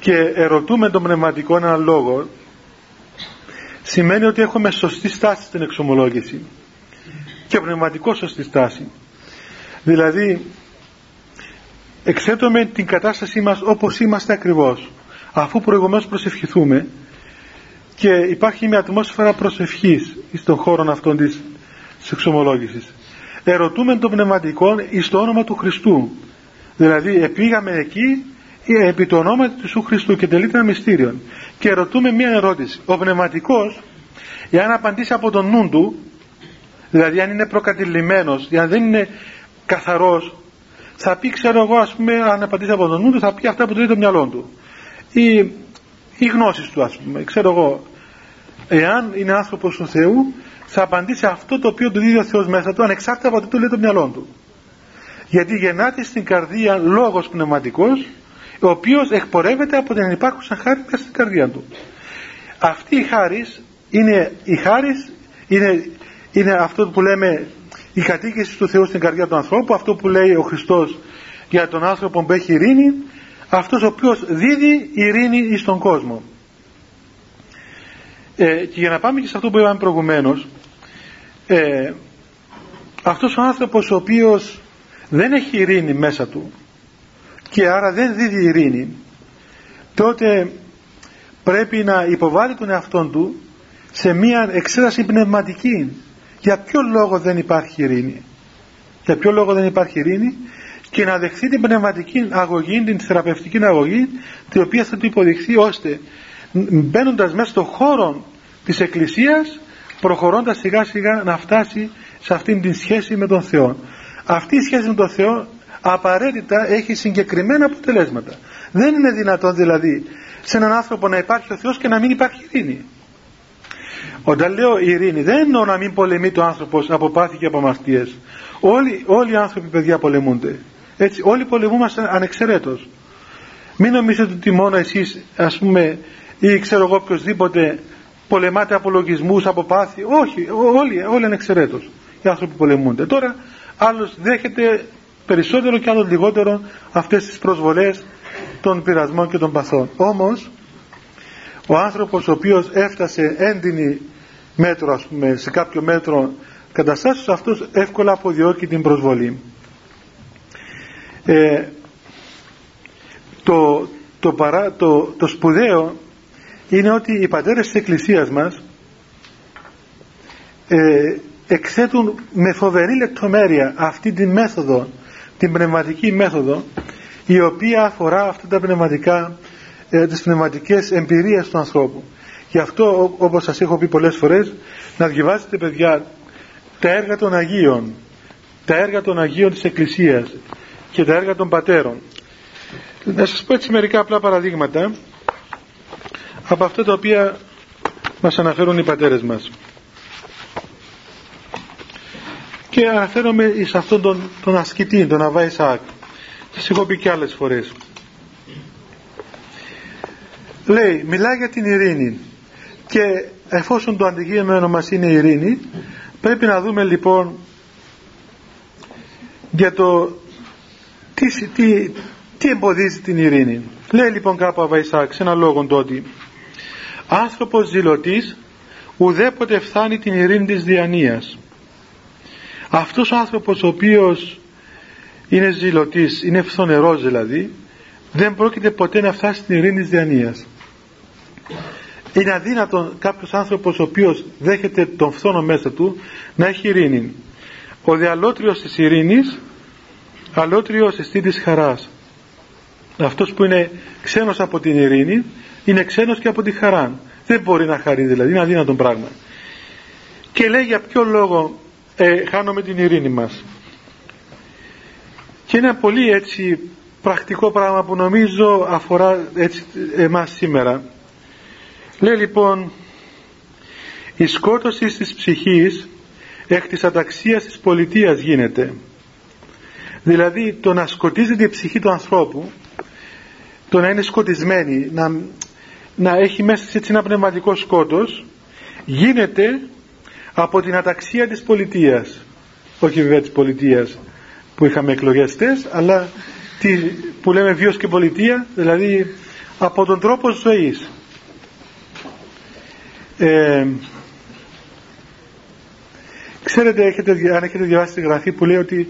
και ερωτούμε τον πνευματικό έναν λόγο σημαίνει ότι έχουμε σωστή στάση στην εξομολόγηση και πνευματικός σωστή στάση. Δηλαδή εξέτουμε την κατάστασή μας όπως είμαστε ακριβώς αφού προηγουμένως προσευχηθούμε και υπάρχει μια ατμόσφαιρα προσευχής στον χώρο αυτών της εξομολόγησης ερωτούμε τον πνευματικό εις το όνομα του Χριστού. Δηλαδή πήγαμε εκεί επί το όνομα του Ιησού Χριστού και τελείται ένα μυστήριο. Και ρωτούμε μία ερώτηση. Ο πνευματικός εάν απαντήσει από τον νου του δηλαδή αν είναι προκατηλημένος αν δεν είναι καθαρός θα πει ξέρω εγώ ας πούμε αν απαντήσει από τον νου του θα πει αυτά που του το μυαλό του. Ή οι γνώσεις του ας πούμε ξέρω εγώ. Εάν είναι άνθρωπος του Θεού θα απαντήσει αυτό το οποίο του δίδει ο Θεός μέσα του ανεξάρτητα από το του λέει το μυαλό του. Γιατί γεννάται στην καρδία λόγος πνευματικός ο οποίος εκπορεύεται από την υπάρχουσα χάρη μέσα στην καρδίας του. Αυτή η χάρη είναι η χάρη είναι, είναι αυτό που λέμε η κατοίκηση του Θεού στην καρδιά του ανθρώπου αυτό που λέει ο Χριστός για τον άνθρωπο που έχει ειρήνη αυτός ο οποίος δίδει ειρήνη στον κόσμο. Ε, και για να πάμε και σε αυτό που είπαμε προηγουμένως ε, αυτός ο άνθρωπος ο οποίος δεν έχει ειρήνη μέσα του και άρα δεν δίδει ειρήνη τότε πρέπει να υποβάλει τον εαυτό του σε μια εξέταση πνευματική για ποιο λόγο δεν υπάρχει ειρήνη; Για ποιο λόγο δεν υπάρχει ειρήνη; Και να δεχθεί την πνευματική αγωγή, την θεραπευτική αγωγή την οποία θα του υποδειχθεί ώστε μπαίνοντας μέσα στον χώρο της Εκκλησίας προχωρώντας σιγά σιγά να φτάσει σε αυτήν την σχέση με τον Θεό. Αυτή η σχέση με τον Θεό απαραίτητα έχει συγκεκριμένα αποτελέσματα. Δεν είναι δυνατόν δηλαδή σε έναν άνθρωπο να υπάρχει ο Θεός και να μην υπάρχει ειρήνη όταν λέω ειρήνη δεν εννοώ να μην πολεμεί το άνθρωπος από πάθη και από αμαρτίες. Όλοι, όλοι οι άνθρωποι παιδιά πολεμούνται. Έτσι όλοι πολεμούμαστε ανεξαιρέτως. Μην νομίζετε ότι μόνο εσείς ας πούμε ή ξέρω εγώ οποιοδήποτε πολεμάτε απολογισμούς από πάθη. Όχι όλοι, όλοι ανεξαιρέτως. Οι άνθρωποι πολεμούνται. Τώρα άλλος δέχεται περισσότερο και άλλος λιγότερο αυτές τις προσβολές των πειρασμών και των παθών. Όμως ο άνθρωπος ο οποίος έφτασε έντινη μέτρο ας πούμε σε κάποιο μέτρο καταστάσεις αυτός εύκολα αποδιώκει την προσβολή. Ε, το, το, παρά, το, το σπουδαίο είναι ότι οι πατέρες της Εκκλησίας μας ε, εκθέτουν με φοβερή λεπτομέρεια αυτή την μέθοδο την πνευματική μέθοδο η οποία αφορά αυτά τα πνευματικά ε, τις πνευματικές εμπειρίες του ανθρώπου. Γι' αυτό όπως σας έχω πει πολλές φορές να διαβάσετε παιδιά τα έργα των Αγίων τα έργα των Αγίων της Εκκλησίας και τα έργα των Πατέρων. Να σας πω έτσι μερικά απλά παραδείγματα από αυτά τα οποία μας αναφέρουν οι πατέρες μας. Και αναφέρομαι εις αυτόν τον, τον ασκητή, τον Αβά Ισαάκ. Σας έχω πει και άλλες φορές λέει μιλάει για την ειρήνη. Και εφόσον το αντικείμενο μας είναι η ειρήνη πρέπει να δούμε λοιπόν για το τι, τι, τι εμποδίζει την ειρήνη. Λέει λοιπόν κάπου Αβά Ισαάκ σε ένα λόγο τότε άνθρωπος ζηλωτής ουδέποτε φθάνει την ειρήνη της διανοίας αυτός ο άνθρωπος ο οποίος είναι ζηλωτής, είναι φθονερός δηλαδή δεν πρόκειται ποτέ να φτάσει στην ειρήνη της διανοίας είναι αδύνατο κάποιος άνθρωπος ο οποίος δέχεται τον φθόνο μέσα του να έχει ειρήνη. Ο διαλότριος της ειρήνης αλότριος εστί της χαράς. Αυτός που είναι ξένος από την ειρήνη είναι ξένος και από τη χαρά. Δεν μπορεί να χαρεί δηλαδή. Είναι αδύνατο πράγμα. Και λέει για ποιο λόγο ε, χάνουμε την ειρήνη μας. Και είναι πολύ έτσι πρακτικό πράγμα που νομίζω αφορά έτσι εμάς σήμερα λέει λοιπόν η σκότωση της ψυχής εκ της αταξίας της πολιτείας γίνεται. Δηλαδή το να σκοτίζεται η ψυχή του ανθρώπου το να είναι σκοτισμένη να, να έχει μέσα σε έτσι ένα πνευματικό σκότος γίνεται από την αταξία της πολιτείας. Όχι βέβαια της πολιτείας που είχαμε εκλογές τες, αλλά τι, που λέμε βίος και πολιτεία δηλαδή από τον τρόπο ζωής ε, ξέρετε έχετε, αν έχετε διαβάσει τη γραφή που λέει ότι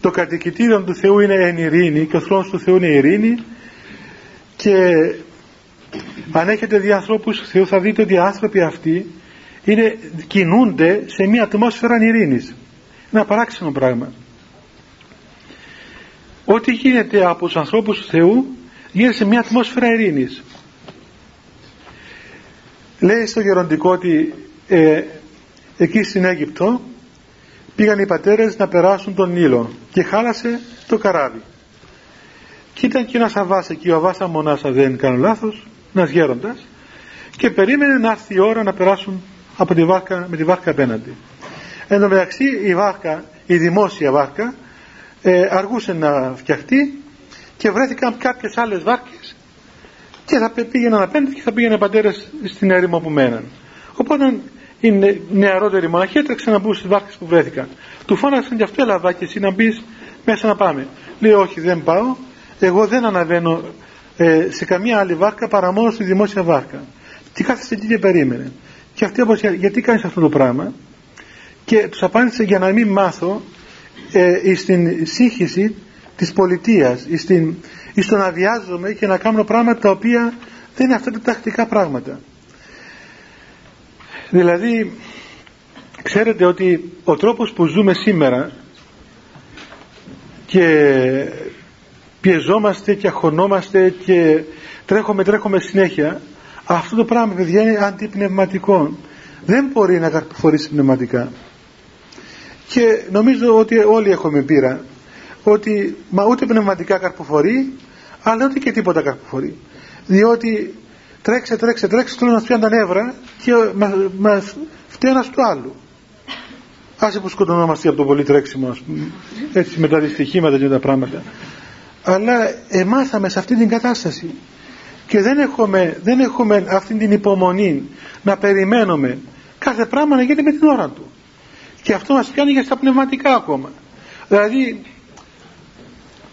το κατοικητήριο του Θεού είναι εν ειρήνη και ο θρόνος του Θεού είναι ειρήνη και αν έχετε δει ανθρώπους του Θεού θα δείτε ότι οι άνθρωποι αυτοί είναι, κινούνται σε μια ατμόσφαιρα ειρήνης. Ένα παράξενο πράγμα. Ό,τι γίνεται από τους ανθρώπους του Θεού γίνεται σε μια ατμόσφαιρα ειρήνης λέει στο γεροντικό ότι ε, εκεί στην Αίγυπτο πήγαν οι πατέρες να περάσουν τον Νείλο και χάλασε το καράβι. Και ήταν και ένας αβάς εκεί ο αβάς μονάσα δεν κάνω λάθος ένας γέροντας και περίμενε να έρθει η ώρα να περάσουν από τη βάρκα, με τη βάρκα απέναντι. Εν τω μεταξύ η βάρκα η δημόσια βάρκα ε, αργούσε να φτιαχτεί και βρέθηκαν κάποιες άλλες βάρκες και θα πήγαιναν απέναντι και θα πήγαιναν πατέρες στην έρημο που μέναν. Οπότε οι νεαρότεροι μοναχοί έτρεξαν να μπουν στις βάρκες που βρέθηκαν. Του φώναξαν και αυτό έλαβα και εσύ να μπεις μέσα να πάμε λέει όχι δεν πάω. Εγώ δεν αναβαίνω ε, σε καμία άλλη βάρκα παρά μόνο στη δημόσια βάρκα και κάθεσε εκεί και περίμενε. Και αυτοί όπως γιατί κάνεις αυτό το πράγμα; Και τους απάντησε για να μην μάθω ε, στην σύγχυση της πολιτείας στην, στο να βιάζομαι και να κάνω πράγματα τα οποία δεν είναι αυτά τα τακτικά πράγματα. Δηλαδή ξέρετε ότι ο τρόπος που ζούμε σήμερα και πιεζόμαστε και αχωνόμαστε και τρέχουμε τρέχουμε συνέχεια αυτό το πράγμα παιδιά είναι αντιπνευματικό. Δεν μπορεί να καρποφορήσει πνευματικά. Και νομίζω ότι όλοι έχουμε πείρα ότι μα ούτε πνευματικά καρποφορεί αλλά ούτε και τίποτα καρποφορεί. Διότι τρέξε τρέξε τρέξε τώρα να πιάνει τα νεύρα και μας, μας φταίει ένας του άλλου. Άσε που σκοτωνόμαστε από το πολύ τρέξιμο ας πούμε, έτσι με τα δυστυχήματα και τα πράγματα. Αλλά εμάθαμε σε αυτή την κατάσταση. Και δεν έχουμε, δεν έχουμε αυτή την υπομονή να περιμένουμε κάθε πράγμα να γίνει με την ώρα του. Και αυτό μας κάνει για στα πνευματικά ακόμα. Δηλαδή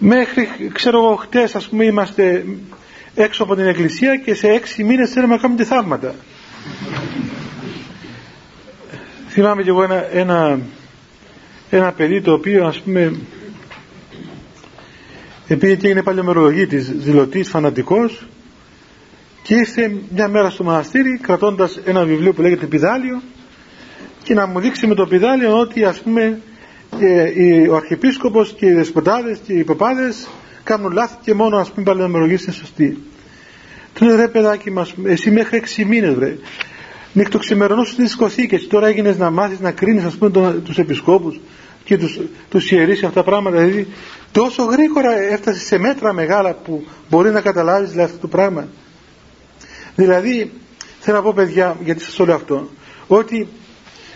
μέχρι ξέρω εγώ χτες ας πούμε είμαστε έξω από την εκκλησία και σε έξι μήνες θέλουμε να κάνουμε θαύματα. Θυμάμαι και εγώ ένα, ένα, ένα παιδί το οποίο ας πούμε επειδή και είναι παλιομερολογίτης δηλωτής φανατικός και ήρθε μια μέρα στο μοναστήρι κρατώντας ένα βιβλίο που λέγεται Πιδάλιο και να μου δείξει με το πιδάλιο ότι ας πούμε ε, ο Αρχιεπίσκοπος και οι δεσποτάδες και οι παπάδες κάνουν λάθη και μόνο ας πούμε παλαιομερολογίες είναι σωστή. Του λέει ρε παιδάκι μας, εσύ μέχρι έξι μήνες βρε. Νυχτοξημερινό σου σηκωθεί και τώρα έγινες να μάθεις να κρίνεις ας πούμε τον, τους επισκόπους και τους, τους ιερείς και αυτά τα πράγματα. Δηλαδή τόσο γρήγορα έφτασες σε μέτρα μεγάλα που μπορεί να καταλάβεις δηλαδή, αυτό το πράγμα. Δηλαδή θέλω να πω παιδιά γιατί σας το λέω αυτό ότι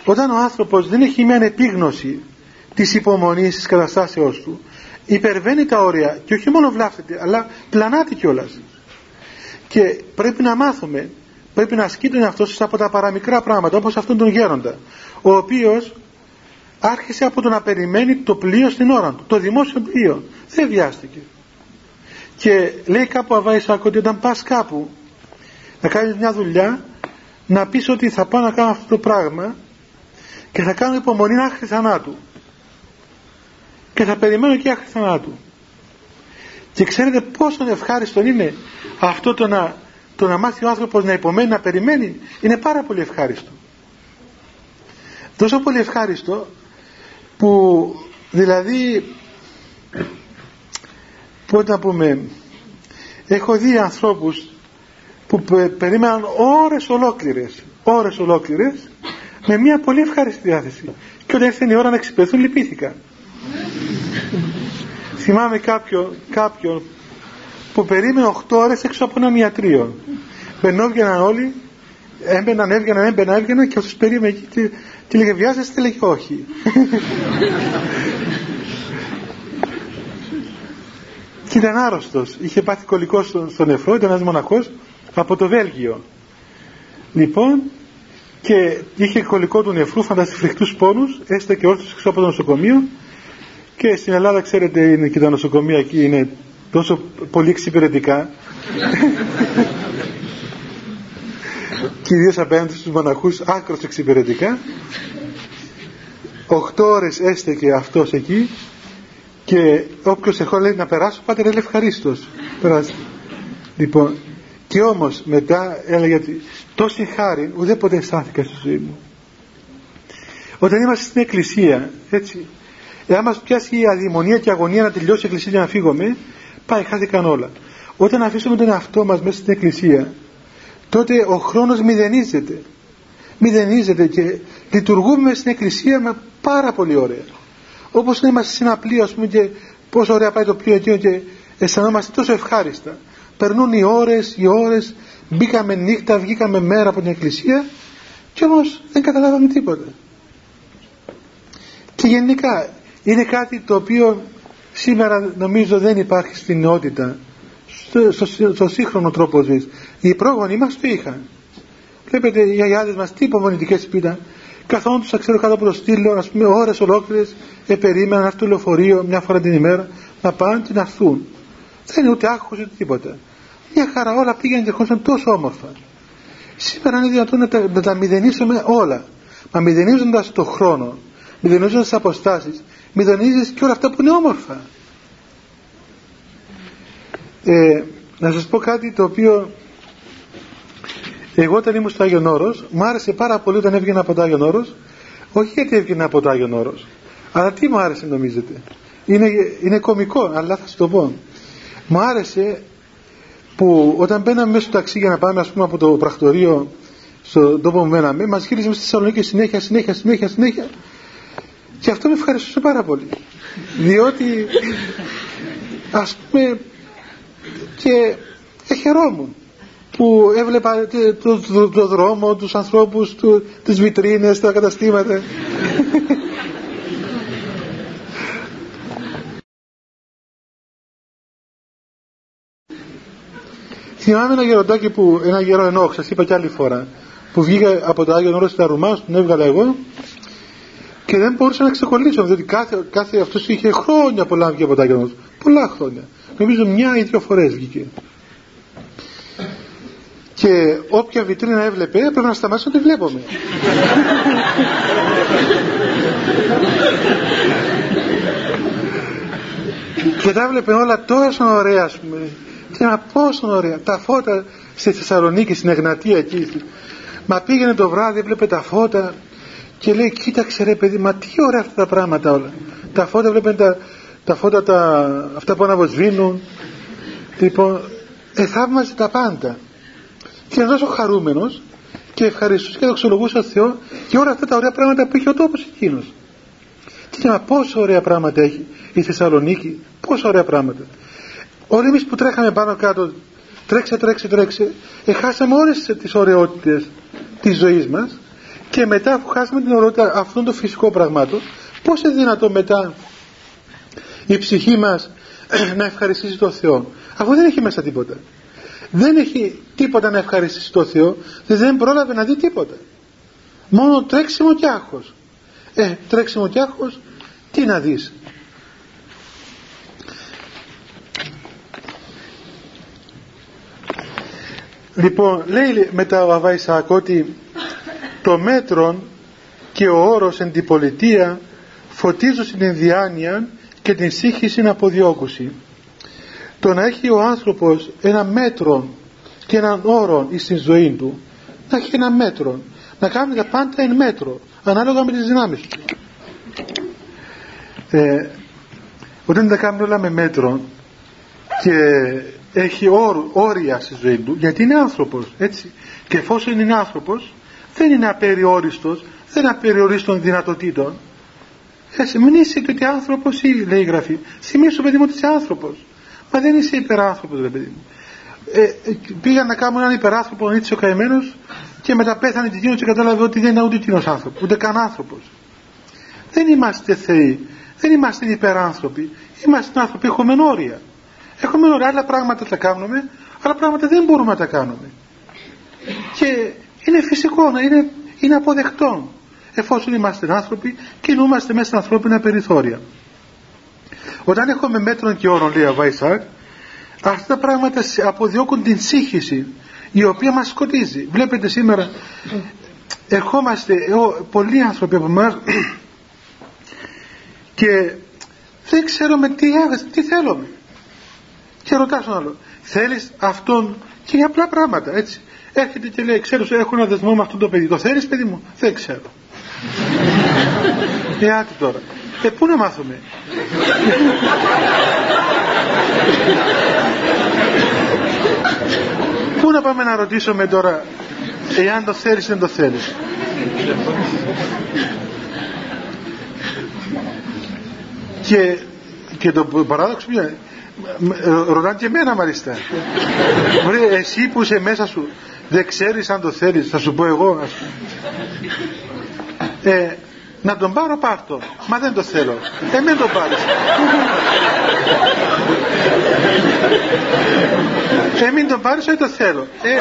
όταν ο άνθρωπος δεν έχει μια επίγνωση της υπομονής της καταστάσεώς του υπερβαίνει τα όρια και όχι μόνο βλάφτεται αλλά πλανάται κιόλας. και πρέπει να μάθουμε πρέπει να ασκείται αυτός από τα παραμικρά πράγματα όπως αυτόν τον γέροντα ο οποίος άρχισε από το να περιμένει το πλοίο στην ώρα του το δημόσιο πλοίο δεν βιάστηκε και λέει κάπου αβάησα ότι όταν πας κάπου να κάνεις μια δουλειά να πεις ότι θα πάω να κάνω αυτό το πράγμα και θα κάνω υπομονή άχρη θανάτου και θα περιμένω και άχρη θανάτου. Και ξέρετε πόσο ευχάριστο είναι αυτό το να, το να μάθει ο άνθρωπος να υπομένει, να περιμένει. Είναι πάρα πολύ ευχάριστο. Τόσο πολύ ευχάριστο που δηλαδή πώς να πούμε έχω δει ανθρώπους που περίμεναν ώρες ολόκληρες ώρες ολόκληρες με μια πολύ ευχάριστη διάθεση. Και όταν ήρθε η ώρα να εξυπηρεθούν λυπήθηκαν θυμάμαι κάποιον, κάποιον που περίμενε 8 ώρες έξω από έναν ιατρείο μπαινόβγαιναν όλοι έμπαιναν, έβγαιναν, έμπαιναν, έβγαιναν και όσους περίμενε εκεί και, και λέγε βιάζεστε, λέγε όχι και ήταν άρρωστος. Είχε πάθει κολλικό στο, στο νεφρό ήταν ένας μοναχός από το Βέλγιο. Λοιπόν και είχε κολλικό του νεφρού φανταστεί φρικτούς πόνους έστω και όρθιος έξω από το νοσοκομείο και στην Ελλάδα ξέρετε είναι και τα νοσοκομεία εκεί είναι τόσο πολύ εξυπηρετικά. Κυρίως απέναντι στους μοναχούς άκρος εξυπηρετικά. Οχτώ ώρες έστεκε αυτός εκεί. Και όποιος έχω λέει να περάσω πάτε λέει ευχαρίστως. Περάστε. Λοιπόν και όμως μετά έλεγε ότι τόση χάρη ουδέποτε αισθάνθηκα στη ζωή μου. Όταν είμαστε στην εκκλησία έτσι εάν μας πιάσει η αδειμονία και η αγωνία να τελειώσει η εκκλησία για να φύγουμε πάει χάθηκαν όλα. Όταν αφήσουμε τον εαυτό μας μέσα στην εκκλησία τότε ο χρόνος μηδενίζεται. Μηδενίζεται και λειτουργούμε στην εκκλησία με πάρα πολύ ωραία. Όπως να είμαστε σε ένα πλοίο ας πούμε και πόσο ωραία πάει το πλοίο εκείνο και αισθανόμαστε τόσο ευχάριστα. Περνούν οι ώρες, οι ώρες μπήκαμε νύχτα, βγήκαμε μέρα από την εκκλησία και όμως δεν καταλάβαμε τίποτα. Και γενικά είναι κάτι το οποίο σήμερα νομίζω δεν υπάρχει στην νεότητα. Στο, στο, στο σύγχρονο τρόπο ζωής. Οι πρόγονοι μας το είχαν; Βλέπετε οι γιαγιάδες μας τι υπομονητικές πίταν καθόντουσαν ξέρω κάτω από το στήλο ας πούμε ώρες ολόκληρες επερίμεναν να έρθει το λεωφορείο μια φορά την ημέρα να πάνε και να έρθουν. Δεν είναι ούτε άγχος ούτε τίποτα. Μια χαρά όλα πήγαινε και ερχόντουσαν τόσο όμορφα. Σήμερα είναι δυνατόν να τα, να τα μηδενίσουμε όλα. Μα μηδενίζοντας το χρόνο μηδενίζοντας τις αποστάσεις μηδενίζεις και όλα αυτά που είναι όμορφα. Ε, να σας πω κάτι το οποίο εγώ όταν ήμουν στο Άγιον Όρος μου άρεσε πάρα πολύ όταν έβγαινα από το Άγιον Όρος. Όχι γιατί έβγαινα από το Άγιον Όρος αλλά τι μου άρεσε νομίζετε. Είναι, είναι κομικό αλλά θα σας το πω. Μου άρεσε που όταν μπαίναμε μέσα στο ταξί για να πάμε ας πούμε από το πρακτορείο στον τόπο που μέναμε μας γύριζε στη Θεσσαλονίκη συνέχεια συνέχεια συνέχεια συνέχεια και αυτό με ευχαριστούσε πάρα πολύ διότι ας πούμε και χαιρόμουν που έβλεπα το, το, το, δρόμο, τους ανθρώπους, του, τις βιτρίνες, τα καταστήματα. Θυμάμαι ένα γεροντάκι που, ένα γερό ενόχ, σας είπα κι άλλη φορά, που βγήκε από το Άγιο Νόρο στην Αρουμά, τον έβγαλα εγώ και δεν μπορούσα να ξεκολλήσω, διότι κάθε, κάθε αυτός είχε χρόνια πολλά βγήκε από το Άγιο Νόρο. Πολλά χρόνια. Νομίζω μια ή δύο φορές βγήκε. Και όποια βιτρίνα έβλεπε έπρεπε να σταματήσω να τη βλέπουμε. και τα έβλεπε όλα τόσο ωραία ας πούμε. Και ένα πόσο ωραία. Τα φώτα στη Θεσσαλονίκη, στην Εγνατία εκεί. Μα πήγαινε το βράδυ, έβλεπε τα φώτα και λέει κοίταξε ρε παιδί, μα τι ωραία αυτά τα πράγματα όλα. Τα φώτα βλέπε τα, τα φώτα τα, αυτά που αναβοσβήνουν. Λοιπόν εθαύμαζε τα πάντα. Και ήταν τόσο χαρούμενος και ευχαριστούσε και δοξολογούσε ο Θεό και όλα αυτά τα ωραία πράγματα που είχε ο τόπος εκείνος. Και είδαμε πόσο ωραία πράγματα έχει η Θεσσαλονίκη πόσο ωραία πράγματα. Όλοι εμείς που τρέχαμε πάνω κάτω τρέξε τρέξε τρέξε εχάσαμε όλες τις ωραιότητες της ζωής μας και μετά αφού χάσαμε την ωραιότητα αυτών των φυσικών πραγμάτων. Πώς είναι δυνατόν μετά η ψυχή μας να ευχαριστήσει τον Θεό; Αφού δεν έχει μέσα τίποτα. Δεν έχει τίποτα να ευχαριστήσει τον Θεό. Δεν πρόλαβε να δει τίποτα. Μόνο τρέξιμο και άγχος. Ε τρέξιμο και άγχος τι να δεις. Λοιπόν λέει μετά ο Αβά Ισαάκ ότι το μέτρον και ο όρος εν την πολιτεία φωτίζουν την διάνοια και την σύγχυση αποδιώκουση. Το να έχει ο άνθρωπος ένα μέτρο και έναν όρο στην ζωή του να έχει ένα μέτρο να κάνει τα πάντα εν μέτρο ανάλογα με τις δυνάμεις του. Ε, όταν τα κάνει όλα με μέτρο και έχει όρια στη ζωή του γιατί είναι άνθρωπος έτσι. Και εφόσον είναι άνθρωπος δεν είναι απεριόριστος δεν είναι απεριορίστων δυνατοτήτων έτσι μην είσαι και άνθρωπος ή λέει η γραφή θυμίσου παιδί μου ότι είσαι άνθρωπος μα δεν είσαι υπεράνθρωπος ρε παιδί μου ε, πήγα να κάνω έναν υπεράνθρωπο έτσι ο καημένος και μετά πέθανε της και κατάλαβε ότι δεν είναι ούτε κοινός άνθρωπος, ούτε καν άνθρωπος. Δεν είμαστε θεοί, δεν είμαστε υπεράνθρωποι, είμαστε άνθρωποι, έχουμε όρια. Έχουμε όρια, άλλα πράγματα τα κάνουμε, άλλα πράγματα δεν μπορούμε να τα κάνουμε. Και είναι φυσικό, είναι, είναι αποδεκτό εφόσον είμαστε άνθρωποι κινούμαστε μέσα στα ανθρώπινα περιθώρια. Όταν έχουμε μέτρων και όρων, λέει ο Βαϊσάκ, αυτά τα πράγματα αποδιώκουν την σύγχυση η οποία μας σκοτίζει. Βλέπετε σήμερα ερχόμαστε πολλοί άνθρωποι από εμάς και δεν ξέρουμε τι, τι θέλουμε. Και ρωτάς τον άλλο, θέλεις αυτόν και για απλά πράγματα έτσι. Έρχεται και λέει, ξέρω, έχω ένα δεσμό με αυτό το παιδί. Το θέλεις παιδί μου, δεν ξέρω. Ε, άτε τώρα. Ε, πού να μάθουμε; Πού να πάμε να ρωτήσουμε τώρα εάν το θέλεις ή δεν το θέλεις; Και, και το παράδοξο ποιο ρωτάνε και εμένα μάλιστα. εσύ που είσαι μέσα σου δεν ξέρεις αν το θέλεις, θα σου πω εγώ. Ε, να τον πάρω πάρτο. Μα δεν το θέλω. Ε μην το πάρεις. Ε μην τον πάρεις δεν το θέλω. Ε,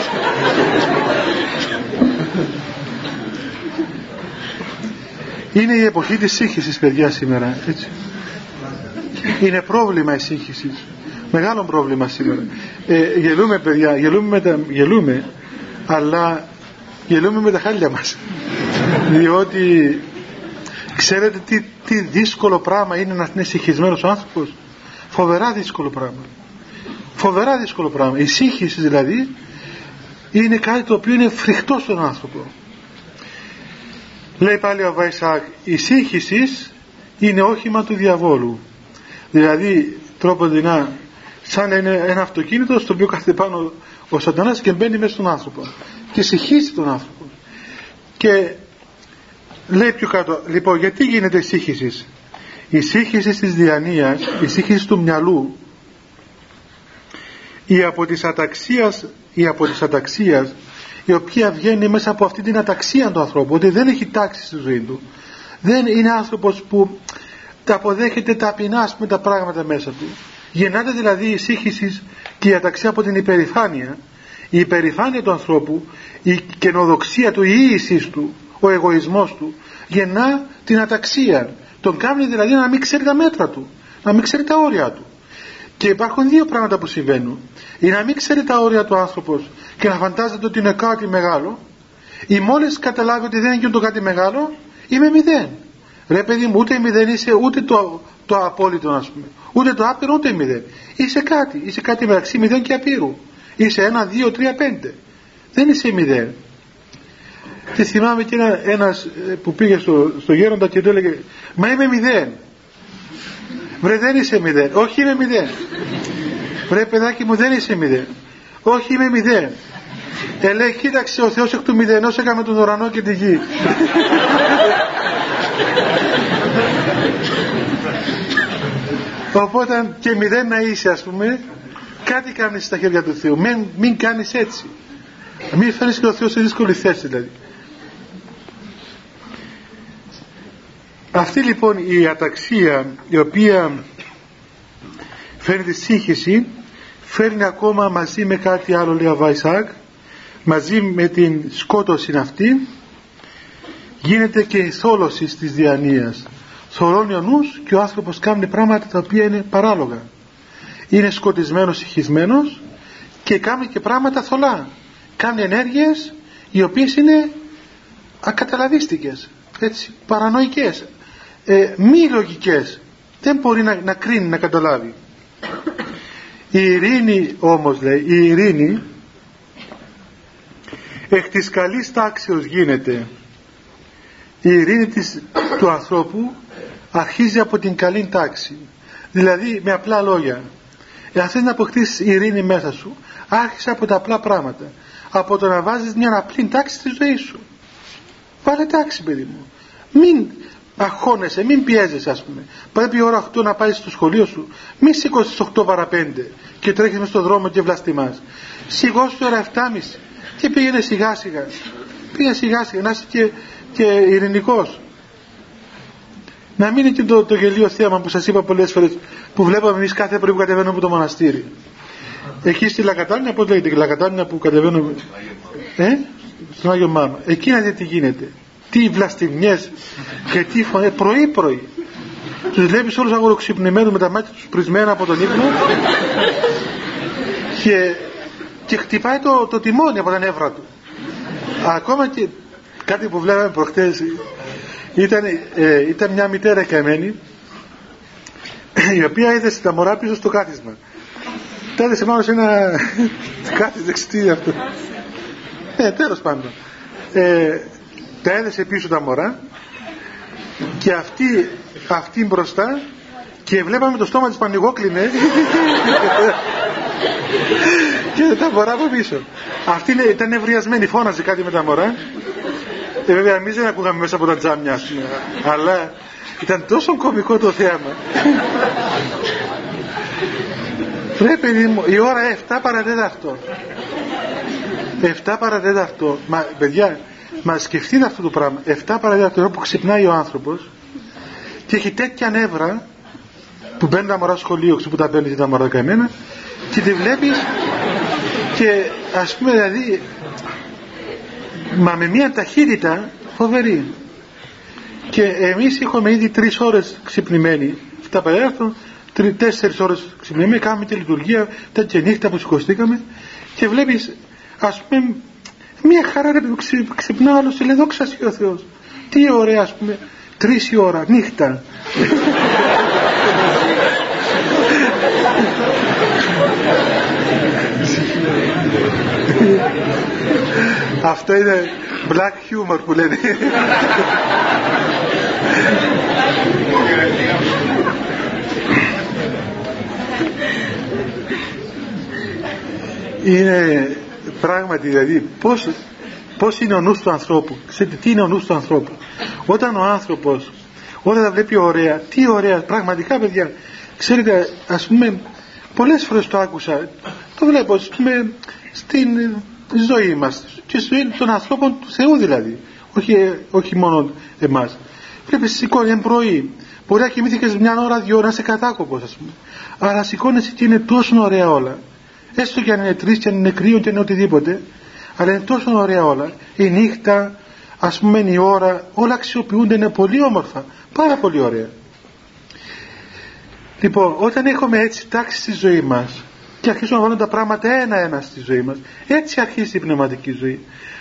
είναι η εποχή της σύγχυσης παιδιά σήμερα έτσι. Είναι πρόβλημα η σύγχυση. Μεγάλο πρόβλημα σήμερα. Ε, γελούμε παιδιά γελούμε, με τα, γελούμε αλλά γελούμε με τα χάλια μας διότι Ξέρετε τι, τι δύσκολο πράγμα είναι να είναι συγχυσμένος ο άνθρωπος. Φοβερά δύσκολο πράγμα. Φοβερά δύσκολο πράγμα. Η σύγχυση δηλαδή είναι κάτι το οποίο είναι φρικτό στον άνθρωπο. Λέει πάλι ο Βαϊσάκ, η σύγχυσης είναι όχημα του διαβόλου. Δηλαδή τρόπο δεινά σαν είναι ένα αυτοκίνητο στο οποίο κάθεται πάνω ο σατανάς και μπαίνει μέσα στον άνθρωπο και συγχύσει τον άνθρωπο. Και λέει πιο κάτω λοιπόν γιατί γίνεται η σύγχυση; Η σύγχυση της διανοίας η σύγχυση του μυαλού η από της αταξίας η από της αταξίας η οποία βγαίνει μέσα από αυτή την αταξία του ανθρώπου ότι δεν έχει τάξη στη ζωή του δεν είναι άνθρωπος που τα αποδέχεται ταπεινά με τα πράγματα μέσα του γεννάται δηλαδή η σύγχυσης και η αταξία από την υπερηφάνεια. Η υπερηφάνεια του ανθρώπου η καινοδοξία του η ίησης του ο εγωισμός του γεννά την αταξία. Τον κάνει δηλαδή να μην ξέρει τα μέτρα του να μην ξέρει τα όρια του. Και υπάρχουν δύο πράγματα που συμβαίνουν. Ή να μην ξέρει τα όρια του άνθρωπος και να φαντάζεται ότι είναι κάτι μεγάλο ή μόλις καταλάβει ότι δεν είναι το κάτι μεγάλο είμαι μηδέν. Ρε παιδί μου ούτε μηδέν είσαι ούτε το, το απόλυτο ας πούμε ούτε το άπειρο ούτε μηδέν είσαι κάτι είσαι κάτι μεταξύ μηδέν και απείρου είσαι ένα, δύο, τρία, πέντε δεν είσαι μηδέν και θυμάμαι και ένα, ένας ε, που πήγε στο, στο γέροντα και του έλεγε Μα είμαι μηδέν. Βρε δεν είσαι μηδέν. Όχι είμαι μηδέν. Βρε παιδάκι μου δεν είσαι μηδέν. Όχι είμαι μηδέν. Ε, λέει, κοίταξε ο Θεός εκ του μηδενός έκαμε τον ουρανό και τη γη. Οπότε και μηδέν να είσαι ας πούμε, κάτι κάνεις στα χέρια του Θεού. Μην, μην κάνεις έτσι. Μην φέρεις και ο Θεός σε δύσκολη θέση δηλαδή. Αυτή λοιπόν η αταξία η οποία φέρνει τη σύγχυση φέρνει ακόμα μαζί με κάτι άλλο λέει ο Βαϊσάκ μαζί με την σκότωση αυτή γίνεται και η θόλωση της διανοίας θολώνει ο νους και ο άνθρωπος κάνει πράγματα τα οποία είναι παράλογα. Είναι σκοτισμένος, συγχυσμένος και κάνει και πράγματα θολά. Κάνει ενέργειες οι οποίες είναι ακαταλαβίστικες έτσι, παρανοϊκές. Ε, μη λογικές. Δεν μπορεί να, να κρίνει, να καταλάβει. Η ειρήνη όμως λέει η ειρήνη εκ της καλής τάξεως γίνεται η ειρήνη της, του ανθρώπου αρχίζει από την καλή τάξη. Δηλαδή με απλά λόγια εάν θέλεις να αποκτήσεις ειρήνη μέσα σου άρχισε από τα απλά πράγματα. Από το να βάζεις μια απλή τάξη στη ζωή σου. Βάλε τάξη παιδί μου. Μην αγχώνεσαι, μην πιέζεσαι ας πούμε. Πρέπει η ώρα 8 να πάει στο σχολείο σου. Μην σηκώσεις 8 παρα 5 και τρέχεις μες στον δρόμο και βλαστημάς. Σηκώσεις ώρα 7.30 και πήγαινε σιγά σιγά πήγαινε σιγά σιγά να είσαι και, και ειρηνικός να μην είναι και το, το γελίο θέμα που σας είπα πολλές φορές που βλέπαμε εμείς κάθε πρωί που κατεβαίνουμε από το μοναστήρι. Εκεί στη Λακατάνια πώς λέγεται η Λακατάνια που κατεβαίνουμε ε, στον Άγιο Μάμα εκεί να δείτε τι γίνεται. Τι βλαστημιές και τι φωνές πρωί πρωί. Τους βλέπεις όλους αγοροξυπνημένους με τα μάτια τους πρισμένα από τον ύπνο. Και, και χτυπάει το, το τιμόνι από τα νεύρα του. Ακόμα και κάτι που βλέπαμε προχτές ήταν, ε, ήταν μια μητέρα καημένη η οποία έδεσε τα μωρά πίσω στο κάθισμα. Τα έδεσε μόνο σε ένα κάτι δεξιτή αυτό. Ε, τέλος πάντων. Ε, τα έδεσε πίσω τα μωρά και αυτή, αυτή μπροστά και βλέπαμε το στόμα της πανηγόκλινες και τα μωρά από πίσω. Αυτή ήταν ευριασμένη φώναζε κάτι με τα μωρά ε, βέβαια εμείς δεν ακούγαμε μέσα από τα τζάμια αλλά ήταν τόσο κομικό το θέαμα. Πρέπει η ώρα 7 παρατέταρτο. 7 παρατέταρτο. Μα παιδιά Μα σκεφτείτε αυτό το πράγμα. 7 παραδείγματα που ξυπνάει ο άνθρωπος και έχει τέτοια νεύρα που μπαίνει τα μωρά σχολείο, που τα παίρνεις τα μωρά καημένα και τη βλέπεις και ας πούμε δηλαδή μα με μια ταχύτητα φοβερή. Και εμείς έχουμε ήδη τρεις ώρες ξυπνημένοι. Αυτά παραδείγματα, τέσσερις ώρες ξυπνημένοι, κάνουμε τη λειτουργία, τέτοια νύχτα που σηκωστήκαμε και βλέπεις ας πούμε Μία χαρά ρε που ξυπνά άλλο και λέει δόξα ο Θεός. Τι ωραία ας πούμε, τρεις η ώρα, νύχτα. Αυτό είναι black humor που λένε. είναι πράγματι δηλαδή πώς, πώς είναι ο νους του ανθρώπου ξέρετε τι είναι ο νους του ανθρώπου όταν ο άνθρωπος όταν τα βλέπει ωραία τι ωραία πραγματικά παιδιά ξέρετε ας πούμε πολλές φορές το άκουσα το βλέπω ας πούμε στην ζωή μας και στη ζωή των ανθρώπων του Θεού δηλαδή όχι, όχι μόνο εμάς. Βλέπεις σηκώνει εν πρωί. Μπορεί να κοιμήθηκες μια ώρα δυο ώρα να είσαι κατάκοπος ας πούμε. Αλλά σηκώνεσαι και είναι τόσο ωραία όλα. Έστω και αν είναι τρεις και αν είναι κρύο και αν είναι οτιδήποτε αλλά είναι τόσο ωραία όλα. Η νύχτα ας πούμε η ώρα όλα αξιοποιούνται είναι πολύ όμορφα. Πάρα πολύ ωραία. Λοιπόν όταν έχουμε έτσι τάξη στη ζωή μας και αρχίζουμε να βάλουμε τα πράγματα ένα-ένα στη ζωή μας. Έτσι αρχίζει η πνευματική ζωή.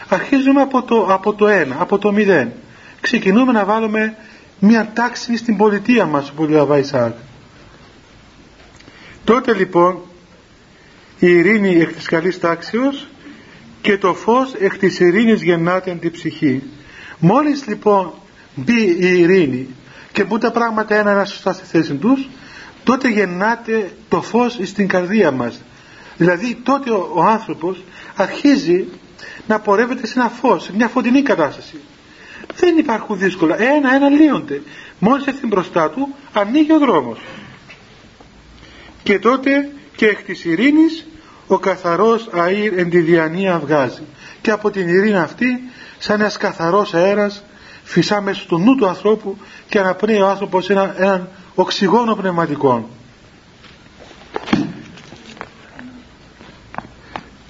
Αρχίζουμε από το, από το ένα, από το μηδέν. Ξεκινούμε να βάλουμε μια τάξη στην πολιτεία μας που λέει ο Ισαάκ. Τότε λοιπόν η ειρήνη εκ της καλής τάξεως και το φως εκ της ειρήνης γεννάται εν τη ψυχή. Μόλις λοιπόν μπει η ειρήνη και μπουν τα πράγματα ένα-ένα σωστά στη θέση τους, τότε γεννάται το φως στην καρδία μας. Δηλαδή τότε ο, ο άνθρωπος αρχίζει να πορεύεται σε ένα φως, σε μια φωτεινή κατάσταση. Δεν υπάρχουν δύσκολα. Ένα-ένα λύονται. Μόλις έρθει μπροστά του ανοίγει ο δρόμος. Και τότε και εκ της ειρήνης ο καθαρός αήρ εν τη διανία βγάζει και από την ειρήνη αυτή σαν ένας καθαρός αέρας φυσά μέσα στο νου του ανθρώπου και αναπνέει ο άνθρωπος ένα, έναν οξυγόνο πνευματικό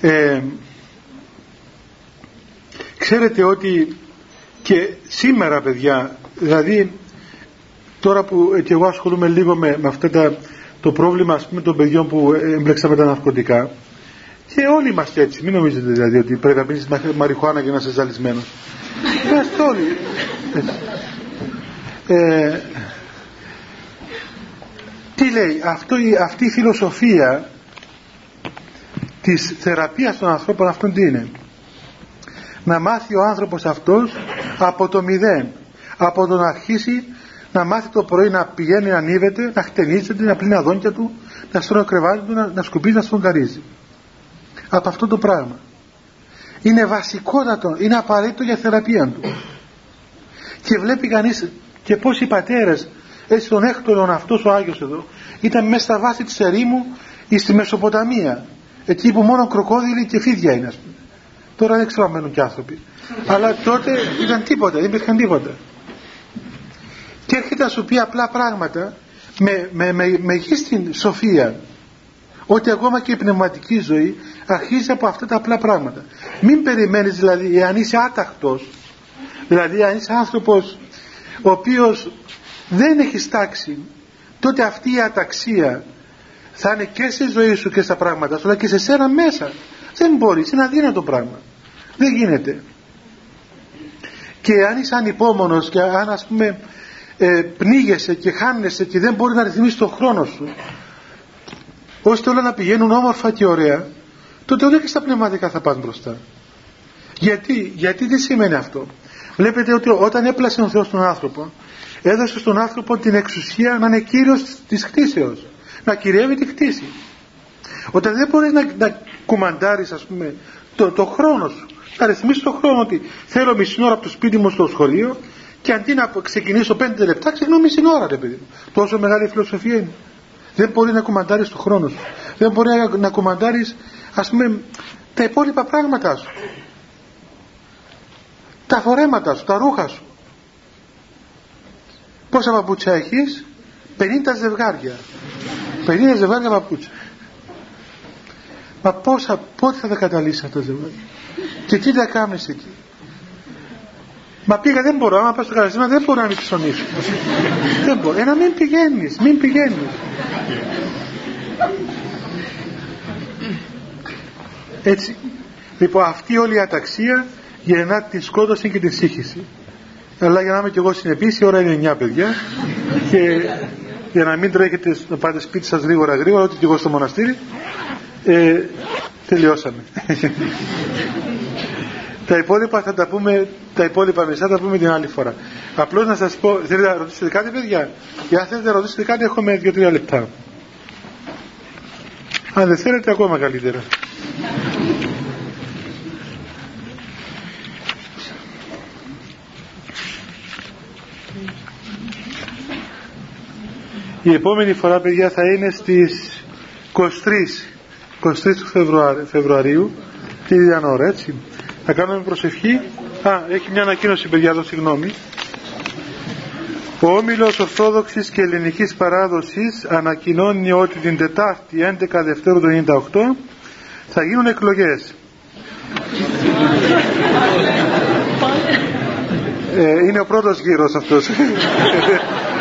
ε, ξέρετε ότι και σήμερα παιδιά δηλαδή τώρα που και εγώ ασχολούμαι λίγο με, με αυτά τα το πρόβλημα ας πούμε των παιδιών που έμπλεξαν με τα ναρκωτικά και όλοι είμαστε έτσι. Μην νομίζετε δηλαδή ότι πρέπει να πίνεις μαριχουάνα για να είσαι ζαλισμένος. Είμαστε όλοι ε, τι λέει αυτό, αυτή η φιλοσοφία της θεραπείας των ανθρώπων αυτών τι είναι; Να μάθει ο άνθρωπος αυτός από το μηδέν. Από το να αρχίσει να μάθει το πρωί να πηγαίνει να ανίβεται να χτενίζεται, να πλύνει αδόνια του να στρώνει κρεβάτι του, να, να σκουπίζει, να σφογγαρίζει από αυτό το πράγμα. Είναι βασικότατο, είναι απαραίτητο για θεραπεία του. Και βλέπει κανείς και πως οι πατέρες έτσι τον έκτονον αυτός ο Άγιος εδώ ήταν μέσα στα βάση της ερήμου ή στη Μεσοποταμία. Εκεί που μόνο κροκόδιλοι και φίδια είναι ας πούμε. τώρα δεν ξέρω αν μένουν και άνθρωποι. Αλλά τότε ήταν τίποτα δεν υπήρχαν τίποτα. Και έρχεται να σου πει απλά πράγματα με, με, με μεγίστη σοφία ότι ακόμα και η πνευματική ζωή αρχίζει από αυτά τα απλά πράγματα. Μην περιμένεις δηλαδή εάν είσαι άτακτος δηλαδή αν είσαι άνθρωπος ο οποίος δεν έχεις τάξη. Τότε αυτή η αταξία θα είναι και στη ζωή σου και στα πράγματα σου αλλά και σε σένα μέσα. Δεν μπορείς, είναι αδύνατο πράγμα. Δεν γίνεται. Και αν είσαι ανυπόμονος και αν ας πούμε ε, πνίγεσαι και χάνεσαι και δεν μπορείς να ρυθμίσεις τον χρόνο σου ώστε όλα να πηγαίνουν όμορφα και ωραία τότε όλα και στα πνευματικά θα πάνε μπροστά. Γιατί, γιατί τι σημαίνει αυτό. Βλέπετε ότι όταν έπλασε ο Θεός τον άνθρωπο έδωσε στον άνθρωπο την εξουσία να είναι κύριος της κτήσεως να κυριεύει τη κτήση όταν δεν μπορείς να, να κουμαντάρεις ας πούμε το, το χρόνο σου να ρυθμίσεις το χρόνο ότι θέλω μισή ώρα από το σπίτι μου στο σχολείο και αντί να ξεκινήσω πέντε λεπτά ξεκινώ μισή ώρα ρε παιδί τόσο μεγάλη φιλοσοφία είναι. Δεν μπορεί να κουμαντάρεις το χρόνο σου. Δεν μπορεί να, να κουμαντάρεις ας πούμε τα υπόλοιπα πράγματα σου. Τα φορέματα σου, τα ρούχα σου πόσα παπούτσια έχεις; 50 ζευγάρια 50 ζευγάρια παπούτσια μα πόσα, πότε θα τα καταλύσεις αυτά τα ζευγάρια; Και τι θα κάνεις εκεί; Μα πήγα δεν μπορώ, άμα πας στο καταστήμα δεν μπορώ να μην ψωνίσω. δεν μπορώ. Ε, να μην πηγαίνεις, μην πηγαίνεις. Έτσι. Λοιπόν αυτή όλη η αταξία γεννά τη σκότωση και τη σύγχυση. Αλλά για να είμαι και εγώ συνεπής, η ώρα είναι 9 παιδιά και για να μην τρέχετε να πάτε σπίτι σας γρήγορα γρήγορα, ότι και εγώ στο μοναστήρι, ε, τελειώσαμε. τα υπόλοιπα θα τα πούμε, τα υπόλοιπα μισά θα τα πούμε την άλλη φορά. Απλώς να σας πω, θέλετε να ρωτήσετε κάτι παιδιά, για αν θέλετε να ρωτήσετε κάτι έχουμε 2-3 λεπτά. Αν δεν θέλετε ακόμα καλύτερα. Η επόμενη φορά παιδιά θα είναι στις 23 23 του Φεβρουαρίου, Φεβρουαρίου τη ίδια ώρα έτσι. Θα κάνουμε προσευχή. Α έχει μια ανακοίνωση παιδιά εδώ συγγνώμη. Ο Όμιλος Ορθόδοξης και Ελληνικής Παράδοσης ανακοινώνει ότι την Τετάρτη 11 Δευτέρου του 98 θα γίνουν εκλογές. Ε, είναι ο πρώτος γύρος αυτός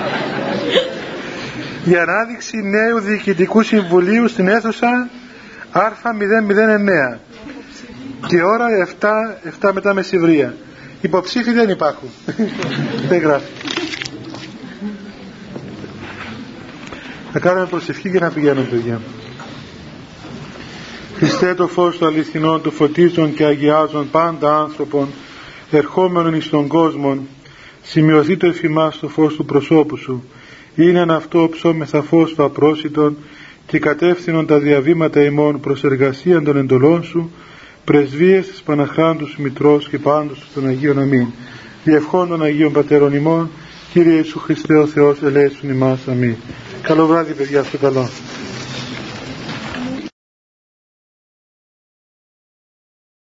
για ανάδειξη νέου διοικητικού συμβουλίου στην αίθουσα Α009 και ώρα 7, 7 μετά μεσηβρία. Υποψήφοι δεν υπάρχουν. δεν γράφει. Θα κάνουμε προσευχή και να πηγαίνουμε παιδιά. Χριστέ το φως του αληθινών, του φωτίζων και αγιάζων πάντα άνθρωπον, ερχόμενων εις τον κόσμο, σημειωθεί το εφημάς το φως του προσώπου σου, είναι αυτό ψώμεθα φως του απρόσιτον και κατεύθυνον τα διαβήματα ημών προς εργασία των εντολών σου, πρεσβείες της Παναχράντου σου Μητρός και πάντως των Αγίων Αμήν. Διευχών των Αγίων Πατέρων ημών, Κύριε Ιησού Χριστέ ο Θεός, ελέησον ημάς. Αμήν. Καλό βράδυ παιδιά, στο καλό.